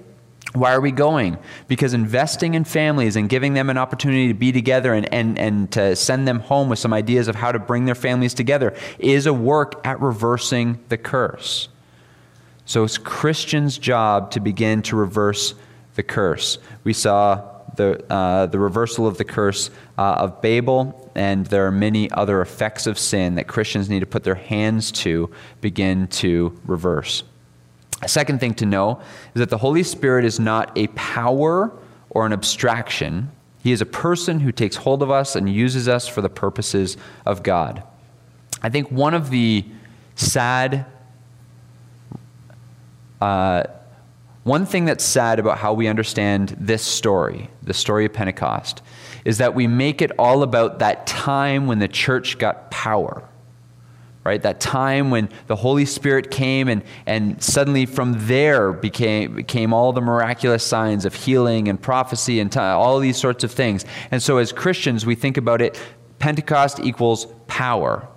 Why are we going? Because investing in families and giving them an opportunity to be together and, and, and to send them home with some ideas of how to bring their families together is a work at reversing the curse. So it's Christians' job to begin to reverse the curse. We saw the, uh, the reversal of the curse uh, of Babel, and there are many other effects of sin that Christians need to put their hands to begin to reverse. A second thing to know is that the Holy Spirit is not a power or an abstraction. He is a person who takes hold of us and uses us for the purposes of God. I think one of the sad uh, one thing that's sad about how we understand this story, the story of Pentecost, is that we make it all about that time when the church got power. Right? That time when the Holy Spirit came and, and suddenly from there became, became all the miraculous signs of healing and prophecy and t- all these sorts of things. And so as Christians, we think about it Pentecost equals power.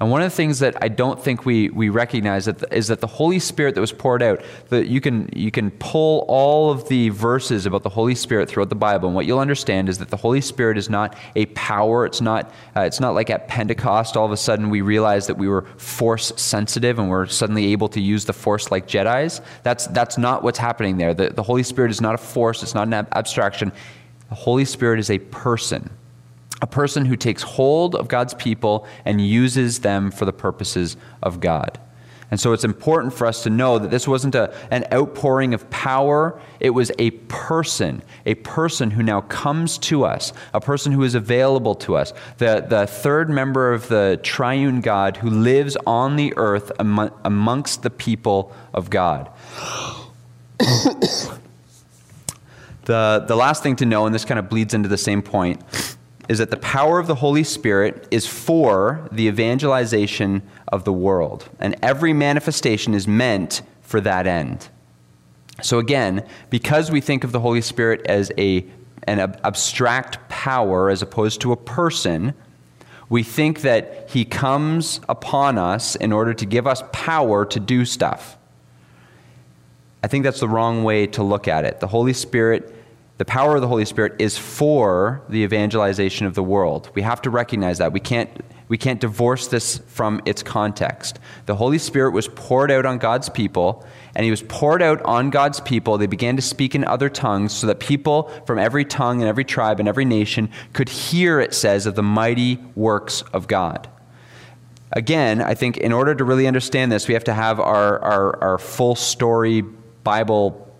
And one of the things that I don't think we, we recognize that is that the Holy Spirit that was poured out, that you can, you can pull all of the verses about the Holy Spirit throughout the Bible, and what you'll understand is that the Holy Spirit is not a power. It's not, uh, it's not like at Pentecost, all of a sudden we realized that we were force sensitive and we're suddenly able to use the force like Jedi's. That's, that's not what's happening there. The, the Holy Spirit is not a force, it's not an ab- abstraction. The Holy Spirit is a person a person who takes hold of God's people and uses them for the purposes of God. And so it's important for us to know that this wasn't a, an outpouring of power. It was a person, a person who now comes to us, a person who is available to us, the, the third member of the triune God who lives on the earth among, amongst the people of God. the, the last thing to know, and this kind of bleeds into the same point, is that the power of the Holy Spirit is for the evangelization of the world, and every manifestation is meant for that end. So, again, because we think of the Holy Spirit as a, an abstract power as opposed to a person, we think that he comes upon us in order to give us power to do stuff. I think that's the wrong way to look at it. The Holy Spirit the power of the Holy Spirit is for the evangelization of the world. We have to recognize that. We can't, we can't divorce this from its context. The Holy Spirit was poured out on God's people, and He was poured out on God's people. They began to speak in other tongues so that people from every tongue and every tribe and every nation could hear, it says, of the mighty works of God. Again, I think in order to really understand this, we have to have our, our, our full story Bible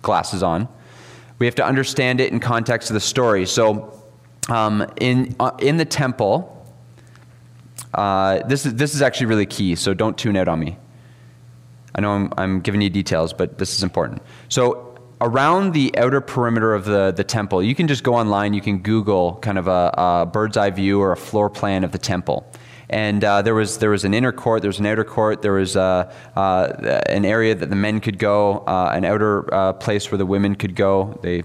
glasses on we have to understand it in context of the story. So, um, in, uh, in the temple, uh, this, is, this is actually really key, so don't tune out on me. I know I'm, I'm giving you details, but this is important. So, around the outer perimeter of the, the temple, you can just go online, you can Google kind of a, a bird's eye view or a floor plan of the temple and uh, there was there was an inner court, there was an outer court, there was uh, uh, an area that the men could go, uh, an outer uh, place where the women could go. They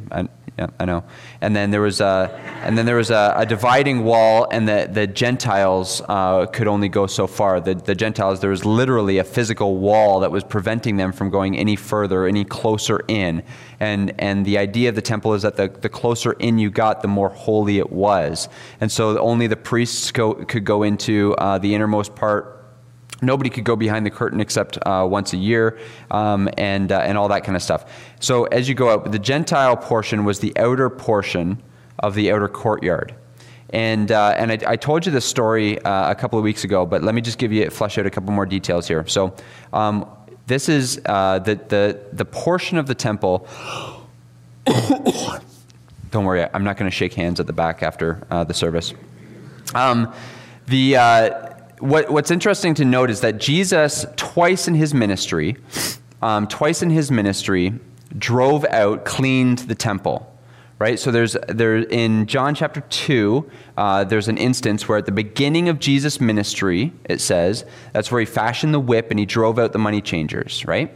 yeah, I know. And then there was a, and then there was a, a dividing wall, and the, the Gentiles uh, could only go so far. The, the Gentiles, there was literally a physical wall that was preventing them from going any further, any closer in. And, and the idea of the temple is that the, the closer in you got, the more holy it was. And so only the priests go, could go into uh, the innermost part Nobody could go behind the curtain except uh, once a year, um, and uh, and all that kind of stuff. So as you go out, the Gentile portion was the outer portion of the outer courtyard, and uh, and I, I, told you this story uh, a couple of weeks ago, but let me just give you flesh out a couple more details here. So um, this is uh, the the the portion of the temple. Don't worry, I'm not going to shake hands at the back after uh, the service. Um, the what, what's interesting to note is that Jesus, twice in his ministry, um, twice in his ministry, drove out, cleaned the temple. Right, so there's there in John chapter two, uh, there's an instance where at the beginning of Jesus' ministry, it says that's where he fashioned the whip and he drove out the money changers. Right,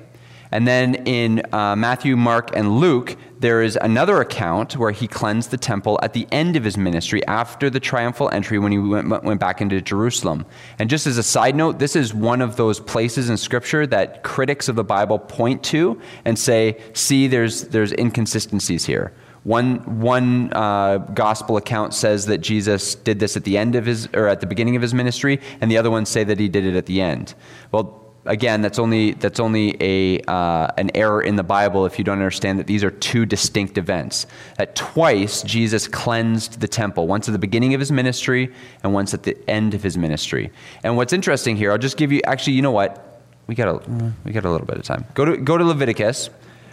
and then in uh, Matthew, Mark, and Luke, there is another account where he cleansed the temple at the end of his ministry after the triumphal entry when he went, went back into Jerusalem. And just as a side note, this is one of those places in Scripture that critics of the Bible point to and say, see, there's, there's inconsistencies here. One, one uh, gospel account says that Jesus did this at the end of his, or at the beginning of his ministry, and the other ones say that he did it at the end. Well, again, that's only that's only a uh, an error in the Bible if you don't understand that these are two distinct events. That twice Jesus cleansed the temple, once at the beginning of his ministry and once at the end of his ministry. And what's interesting here, I'll just give you. Actually, you know what? We got a we got a little bit of time. Go to go to Leviticus.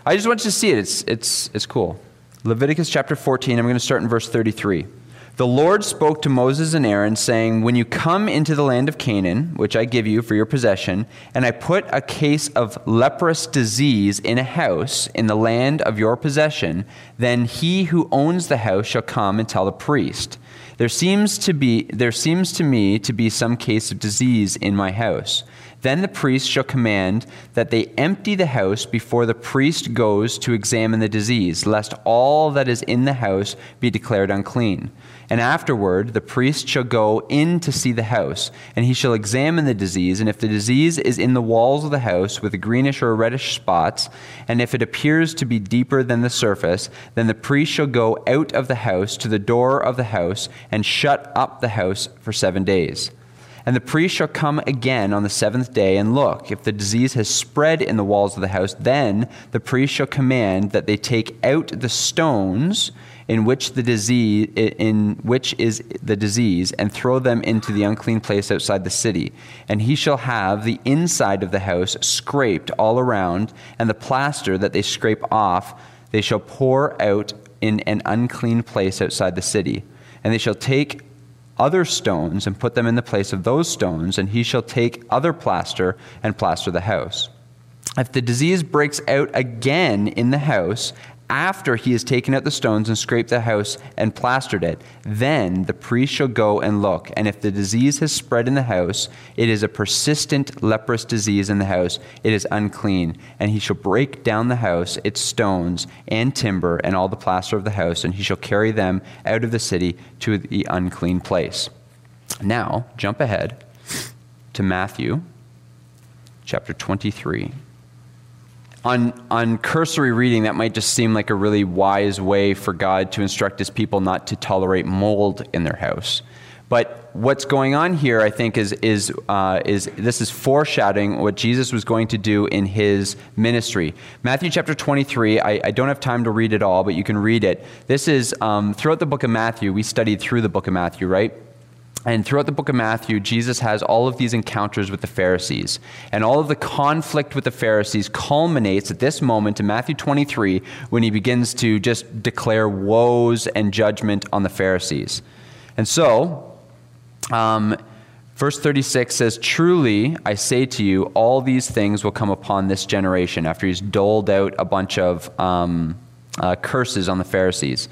I just want you to see it. It's it's it's cool. Leviticus chapter 14. I'm going to start in verse 33. The Lord spoke to Moses and Aaron, saying, When you come into the land of Canaan, which I give you for your possession, and I put a case of leprous disease in a house in the land of your possession, then he who owns the house shall come and tell the priest. There seems to be there seems to me to be some case of disease in my house. Then the priest shall command that they empty the house before the priest goes to examine the disease, lest all that is in the house be declared unclean. And afterward, the priest shall go in to see the house, and he shall examine the disease. And if the disease is in the walls of the house with greenish or reddish spots, and if it appears to be deeper than the surface, then the priest shall go out of the house to the door of the house and shut up the house for seven days. And the priest shall come again on the seventh day and look. If the disease has spread in the walls of the house, then the priest shall command that they take out the stones in which the disease in which is the disease and throw them into the unclean place outside the city. And he shall have the inside of the house scraped all around and the plaster that they scrape off they shall pour out in an unclean place outside the city. And they shall take other stones and put them in the place of those stones and he shall take other plaster and plaster the house. If the disease breaks out again in the house after he has taken out the stones and scraped the house and plastered it, then the priest shall go and look. And if the disease has spread in the house, it is a persistent leprous disease in the house, it is unclean. And he shall break down the house, its stones and timber, and all the plaster of the house, and he shall carry them out of the city to the unclean place. Now, jump ahead to Matthew chapter 23 on, on cursory reading, that might just seem like a really wise way for God to instruct his people not to tolerate mold in their house. But what's going on here, I think, is, is, uh, is this is foreshadowing what Jesus was going to do in his ministry. Matthew chapter 23, I, I don't have time to read it all, but you can read it. This is um, throughout the book of Matthew, we studied through the book of Matthew, right? And throughout the book of Matthew, Jesus has all of these encounters with the Pharisees. And all of the conflict with the Pharisees culminates at this moment in Matthew 23 when he begins to just declare woes and judgment on the Pharisees. And so, um, verse 36 says, Truly, I say to you, all these things will come upon this generation after he's doled out a bunch of um, uh, curses on the Pharisees.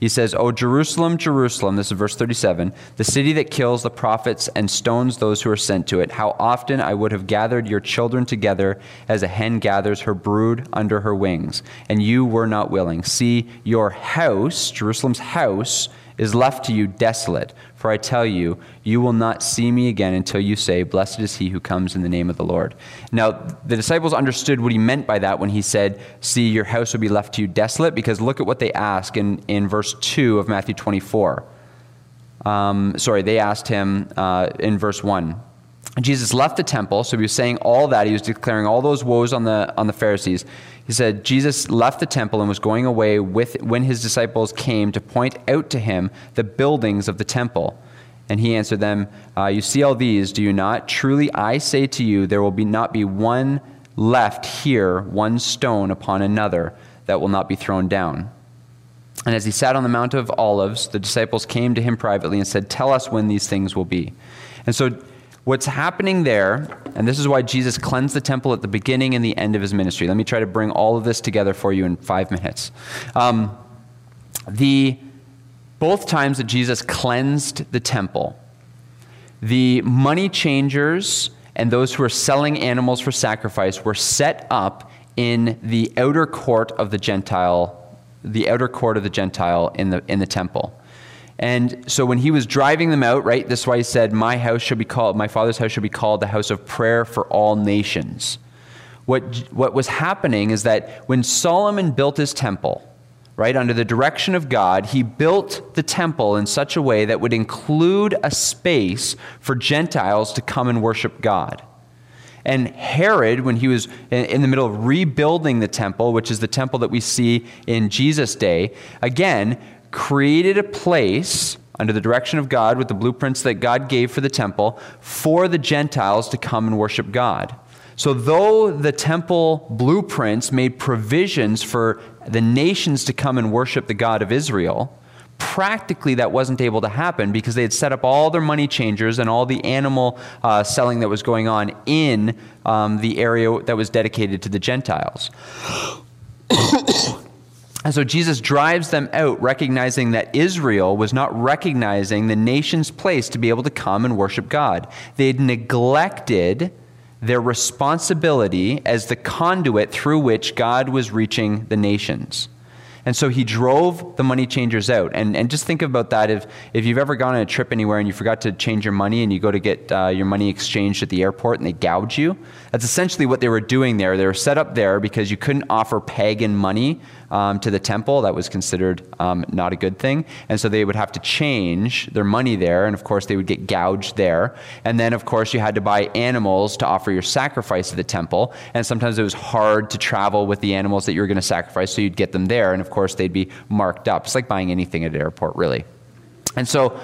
He says, O Jerusalem, Jerusalem, this is verse 37, the city that kills the prophets and stones those who are sent to it. How often I would have gathered your children together as a hen gathers her brood under her wings, and you were not willing. See, your house, Jerusalem's house, is left to you desolate. For I tell you, you will not see me again until you say, Blessed is he who comes in the name of the Lord. Now, the disciples understood what he meant by that when he said, See, your house will be left to you desolate, because look at what they ask in, in verse 2 of Matthew 24. Um, sorry, they asked him uh, in verse 1. Jesus left the temple, so he was saying all that. He was declaring all those woes on the, on the Pharisees. He said, Jesus left the temple and was going away with, when his disciples came to point out to him the buildings of the temple. And he answered them, uh, You see all these, do you not? Truly I say to you, there will be not be one left here, one stone upon another, that will not be thrown down. And as he sat on the Mount of Olives, the disciples came to him privately and said, Tell us when these things will be. And so What's happening there, and this is why Jesus cleansed the temple at the beginning and the end of his ministry. Let me try to bring all of this together for you in five minutes. Um, the both times that Jesus cleansed the temple, the money changers and those who were selling animals for sacrifice were set up in the outer court of the Gentile, the outer court of the Gentile in the in the temple. And so when he was driving them out, right, this is why he said, My house shall be called, my father's house shall be called the house of prayer for all nations. What, what was happening is that when Solomon built his temple, right, under the direction of God, he built the temple in such a way that would include a space for Gentiles to come and worship God. And Herod, when he was in the middle of rebuilding the temple, which is the temple that we see in Jesus' day, again, created a place under the direction of God with the blueprints that God gave for the temple for the Gentiles to come and worship God. So, though the temple blueprints made provisions for the nations to come and worship the God of Israel, practically that wasn't able to happen because they had set up all their money changers and all the animal uh, selling that was going on in um, the area that was dedicated to the Gentiles. And so Jesus drives them out, recognizing that Israel was not recognizing the nation's place to be able to come and worship God. They'd neglected their responsibility as the conduit through which God was reaching the nations. And so he drove the money changers out. And, and just think about that if, if you've ever gone on a trip anywhere and you forgot to change your money and you go to get uh, your money exchanged at the airport and they gouge you. That's essentially what they were doing there. They were set up there because you couldn't offer pagan money um, to the temple. That was considered um, not a good thing. And so they would have to change their money there. And of course, they would get gouged there. And then, of course, you had to buy animals to offer your sacrifice to the temple. And sometimes it was hard to travel with the animals that you were going to sacrifice, so you'd get them there. And of course, they'd be marked up. It's like buying anything at an airport, really. And so,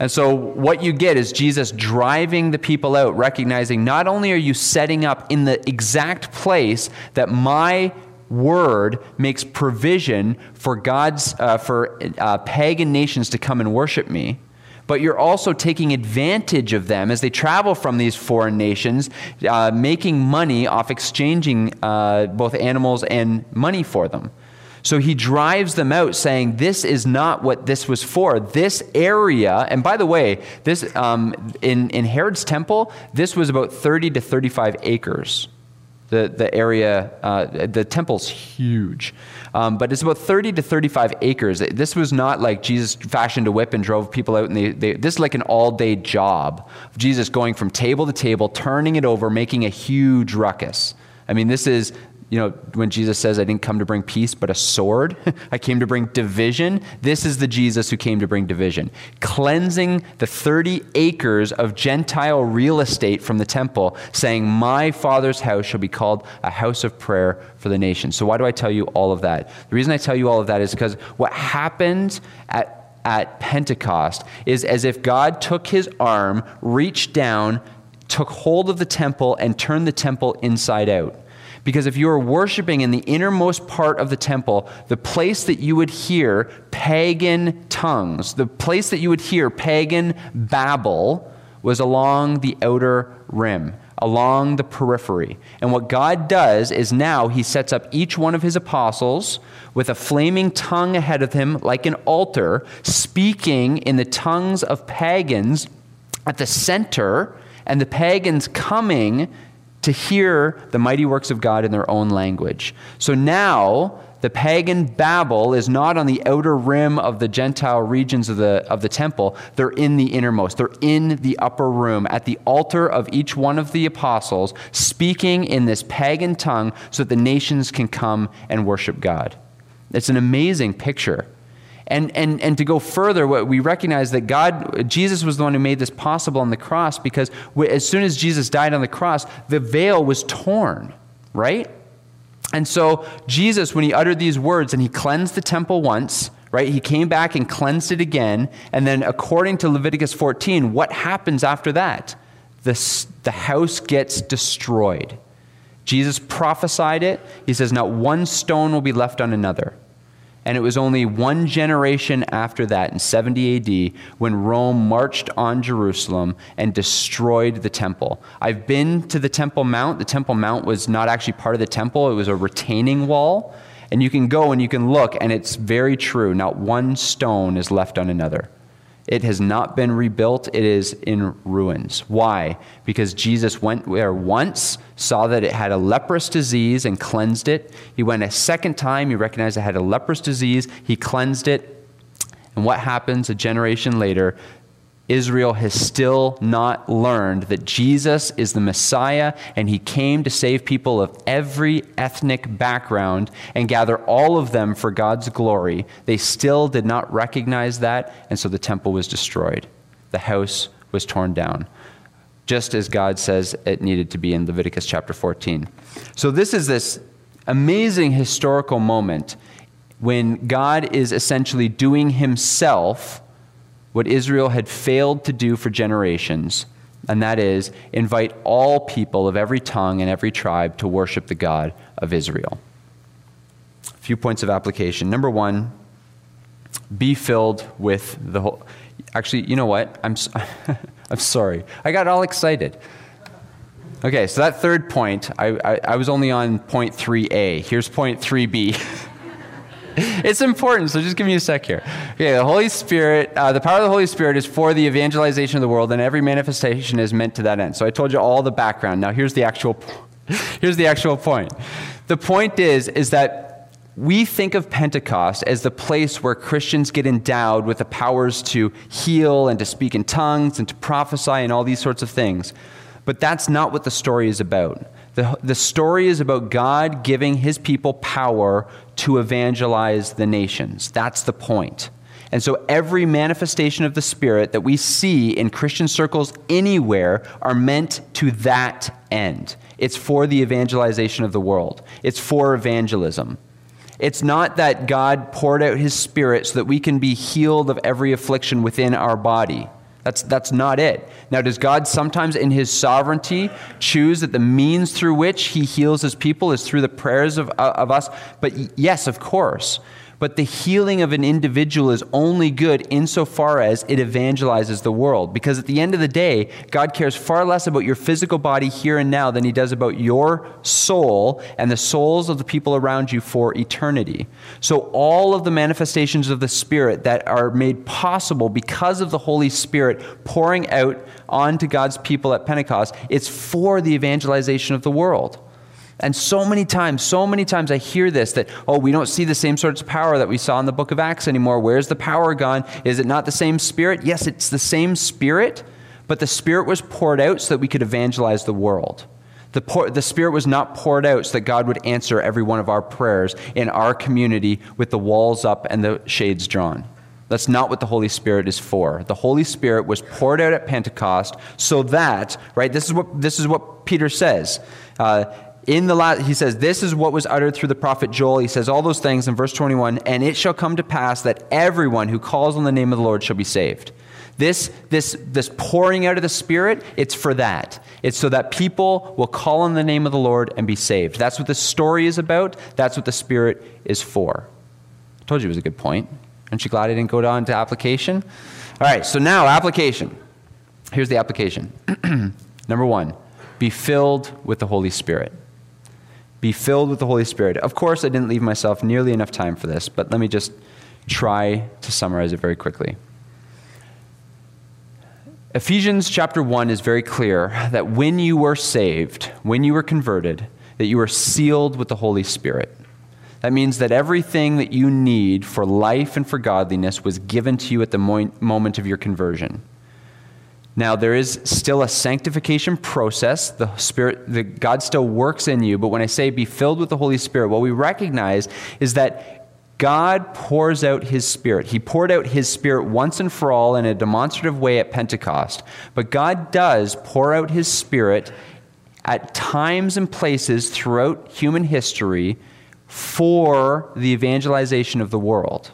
and so, what you get is Jesus driving the people out, recognizing not only are you setting up in the exact place that my word makes provision for God's uh, for uh, pagan nations to come and worship me, but you're also taking advantage of them as they travel from these foreign nations, uh, making money off exchanging uh, both animals and money for them. So he drives them out saying, This is not what this was for. This area, and by the way, this um, in, in Herod's temple, this was about 30 to 35 acres. The, the area, uh, the temple's huge, um, but it's about 30 to 35 acres. This was not like Jesus fashioned a whip and drove people out, and they, they, this is like an all day job of Jesus going from table to table, turning it over, making a huge ruckus. I mean, this is you know, when Jesus says, I didn't come to bring peace, but a sword, I came to bring division. This is the Jesus who came to bring division. Cleansing the 30 acres of Gentile real estate from the temple, saying, My Father's house shall be called a house of prayer for the nations. So, why do I tell you all of that? The reason I tell you all of that is because what happened at, at Pentecost is as if God took his arm, reached down, took hold of the temple, and turned the temple inside out. Because if you were worshiping in the innermost part of the temple, the place that you would hear pagan tongues, the place that you would hear pagan babble, was along the outer rim, along the periphery. And what God does is now he sets up each one of his apostles with a flaming tongue ahead of him, like an altar, speaking in the tongues of pagans at the center, and the pagans coming to hear the mighty works of God in their own language. So now the pagan Babel is not on the outer rim of the Gentile regions of the, of the temple. They're in the innermost. They're in the upper room at the altar of each one of the apostles, speaking in this pagan tongue so that the nations can come and worship God. It's an amazing picture. And, and, and to go further, what we recognize that God, Jesus was the one who made this possible on the cross because as soon as Jesus died on the cross, the veil was torn, right? And so Jesus, when he uttered these words and he cleansed the temple once, right, he came back and cleansed it again. And then according to Leviticus 14, what happens after that? The, the house gets destroyed. Jesus prophesied it. He says, Not one stone will be left on another. And it was only one generation after that, in 70 AD, when Rome marched on Jerusalem and destroyed the temple. I've been to the Temple Mount. The Temple Mount was not actually part of the temple, it was a retaining wall. And you can go and you can look, and it's very true. Not one stone is left on another. It has not been rebuilt, it is in ruins. Why? Because Jesus went there once, saw that it had a leprous disease, and cleansed it. He went a second time, he recognized it had a leprous disease, he cleansed it. And what happens a generation later? Israel has still not learned that Jesus is the Messiah and he came to save people of every ethnic background and gather all of them for God's glory. They still did not recognize that, and so the temple was destroyed. The house was torn down, just as God says it needed to be in Leviticus chapter 14. So, this is this amazing historical moment when God is essentially doing himself what Israel had failed to do for generations, and that is invite all people of every tongue and every tribe to worship the God of Israel. A few points of application. Number one, be filled with the whole. Actually, you know what? I'm, I'm sorry. I got all excited. Okay, so that third point, I, I, I was only on point 3a. Here's point 3b. it's important, so just give me a sec here. Okay, the Holy Spirit, uh, the power of the Holy Spirit is for the evangelization of the world, and every manifestation is meant to that end. So I told you all the background. Now here's the actual, here's the actual point. The point is, is that we think of Pentecost as the place where Christians get endowed with the powers to heal and to speak in tongues and to prophesy and all these sorts of things. But that's not what the story is about. The, the story is about God giving his people power to evangelize the nations. That's the point. And so every manifestation of the Spirit that we see in Christian circles anywhere are meant to that end. It's for the evangelization of the world, it's for evangelism. It's not that God poured out his Spirit so that we can be healed of every affliction within our body. That's, that's not it. Now, does God sometimes in his sovereignty choose that the means through which he heals his people is through the prayers of, of us? But yes, of course. But the healing of an individual is only good insofar as it evangelizes the world. Because at the end of the day, God cares far less about your physical body here and now than he does about your soul and the souls of the people around you for eternity. So, all of the manifestations of the Spirit that are made possible because of the Holy Spirit pouring out onto God's people at Pentecost, it's for the evangelization of the world. And so many times, so many times I hear this that, oh, we don't see the same sorts of power that we saw in the book of Acts anymore. Where's the power gone? Is it not the same spirit? Yes, it's the same spirit, but the spirit was poured out so that we could evangelize the world. The, pour, the Spirit was not poured out so that God would answer every one of our prayers in our community with the walls up and the shades drawn. That's not what the Holy Spirit is for. The Holy Spirit was poured out at Pentecost so that, right, this is what, this is what Peter says. Uh, in the last, he says, This is what was uttered through the prophet Joel. He says all those things in verse 21 And it shall come to pass that everyone who calls on the name of the Lord shall be saved. This, this, this pouring out of the Spirit, it's for that. It's so that people will call on the name of the Lord and be saved. That's what the story is about. That's what the Spirit is for. I told you it was a good point. Aren't you glad I didn't go down to application? All right, so now application. Here's the application. Number one, be filled with the Holy Spirit. Be filled with the Holy Spirit. Of course, I didn't leave myself nearly enough time for this, but let me just try to summarize it very quickly. Ephesians chapter 1 is very clear that when you were saved, when you were converted, that you were sealed with the Holy Spirit. That means that everything that you need for life and for godliness was given to you at the moment of your conversion. Now, there is still a sanctification process. The Spirit, the, God still works in you. But when I say be filled with the Holy Spirit, what we recognize is that God pours out His Spirit. He poured out His Spirit once and for all in a demonstrative way at Pentecost. But God does pour out His Spirit at times and places throughout human history for the evangelization of the world.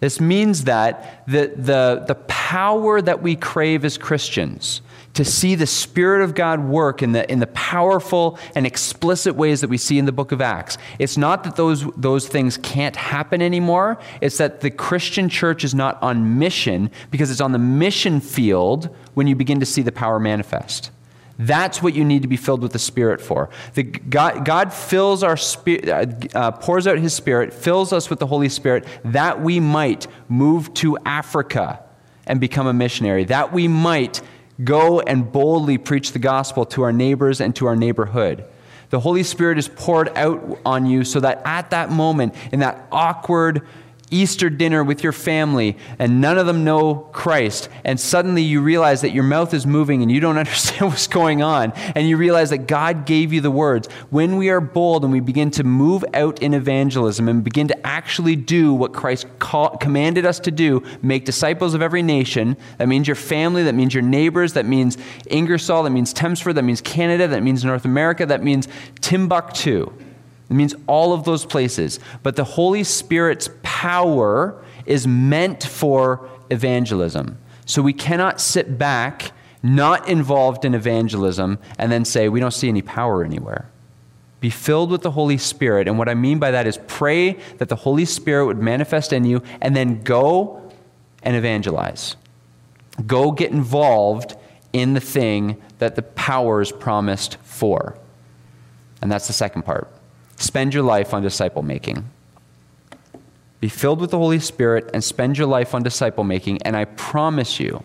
This means that the, the, the power that we crave as Christians to see the Spirit of God work in the, in the powerful and explicit ways that we see in the book of Acts. It's not that those, those things can't happen anymore, it's that the Christian church is not on mission because it's on the mission field when you begin to see the power manifest. That's what you need to be filled with the Spirit for. The, God, God fills our spirit, uh, uh, pours out His Spirit, fills us with the Holy Spirit, that we might move to Africa and become a missionary, that we might go and boldly preach the gospel to our neighbors and to our neighborhood. The Holy Spirit is poured out on you so that at that moment, in that awkward, Easter dinner with your family and none of them know Christ, and suddenly you realize that your mouth is moving and you don't understand what's going on, and you realize that God gave you the words. When we are bold and we begin to move out in evangelism and begin to actually do what Christ call, commanded us to do, make disciples of every nation, that means your family, that means your neighbors, that means Ingersoll, that means Thamesford, that means Canada, that means North America, that means Timbuktu. It means all of those places. But the Holy Spirit's power is meant for evangelism. So we cannot sit back, not involved in evangelism, and then say, we don't see any power anywhere. Be filled with the Holy Spirit. And what I mean by that is pray that the Holy Spirit would manifest in you, and then go and evangelize. Go get involved in the thing that the power is promised for. And that's the second part. Spend your life on disciple making. Be filled with the Holy Spirit and spend your life on disciple making, and I promise you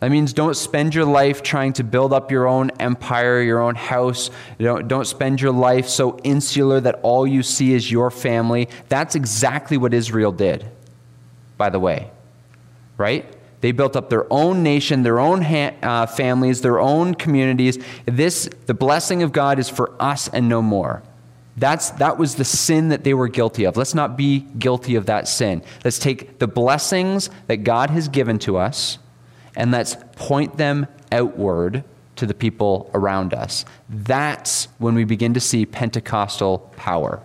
That means don't spend your life trying to build up your own empire, your own house. Don't, don't spend your life so insular that all you see is your family. That's exactly what Israel did, by the way. Right? They built up their own nation, their own ha- uh, families, their own communities. This, the blessing of God is for us and no more. That's, that was the sin that they were guilty of. Let's not be guilty of that sin. Let's take the blessings that God has given to us and let's point them outward to the people around us. That's when we begin to see Pentecostal power.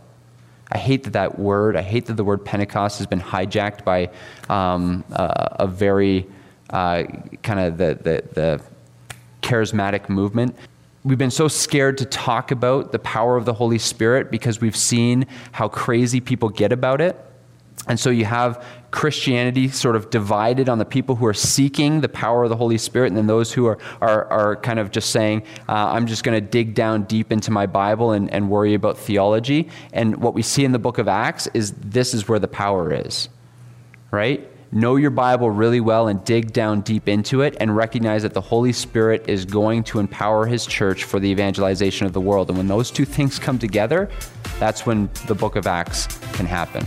I hate that that word, I hate that the word Pentecost has been hijacked by um, a, a, very uh, kind of the, the, the charismatic movement. We've been so scared to talk about the power of the Holy Spirit because we've seen how crazy people get about it. And so you have Christianity sort of divided on the people who are seeking the power of the Holy Spirit, and then those who are, are, are kind of just saying, uh, I'm just going to dig down deep into my Bible and, and worry about theology. And what we see in the book of Acts is this is where the power is, right? Know your Bible really well and dig down deep into it and recognize that the Holy Spirit is going to empower His church for the evangelization of the world. And when those two things come together, that's when the book of Acts can happen.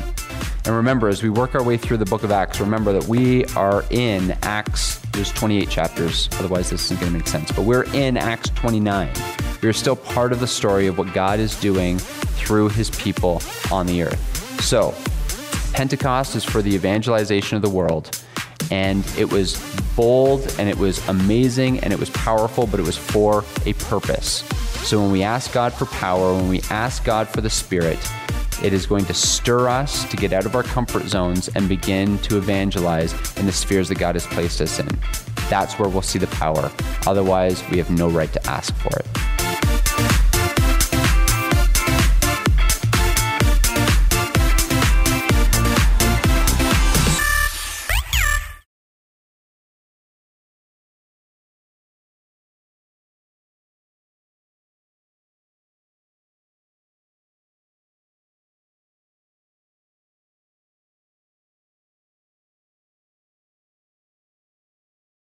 And remember, as we work our way through the book of Acts, remember that we are in Acts, there's 28 chapters, otherwise, this isn't going to make sense. But we're in Acts 29. We're still part of the story of what God is doing through his people on the earth. So, Pentecost is for the evangelization of the world. And it was bold and it was amazing and it was powerful, but it was for a purpose. So when we ask God for power, when we ask God for the Spirit, it is going to stir us to get out of our comfort zones and begin to evangelize in the spheres that God has placed us in. That's where we'll see the power. Otherwise, we have no right to ask for it.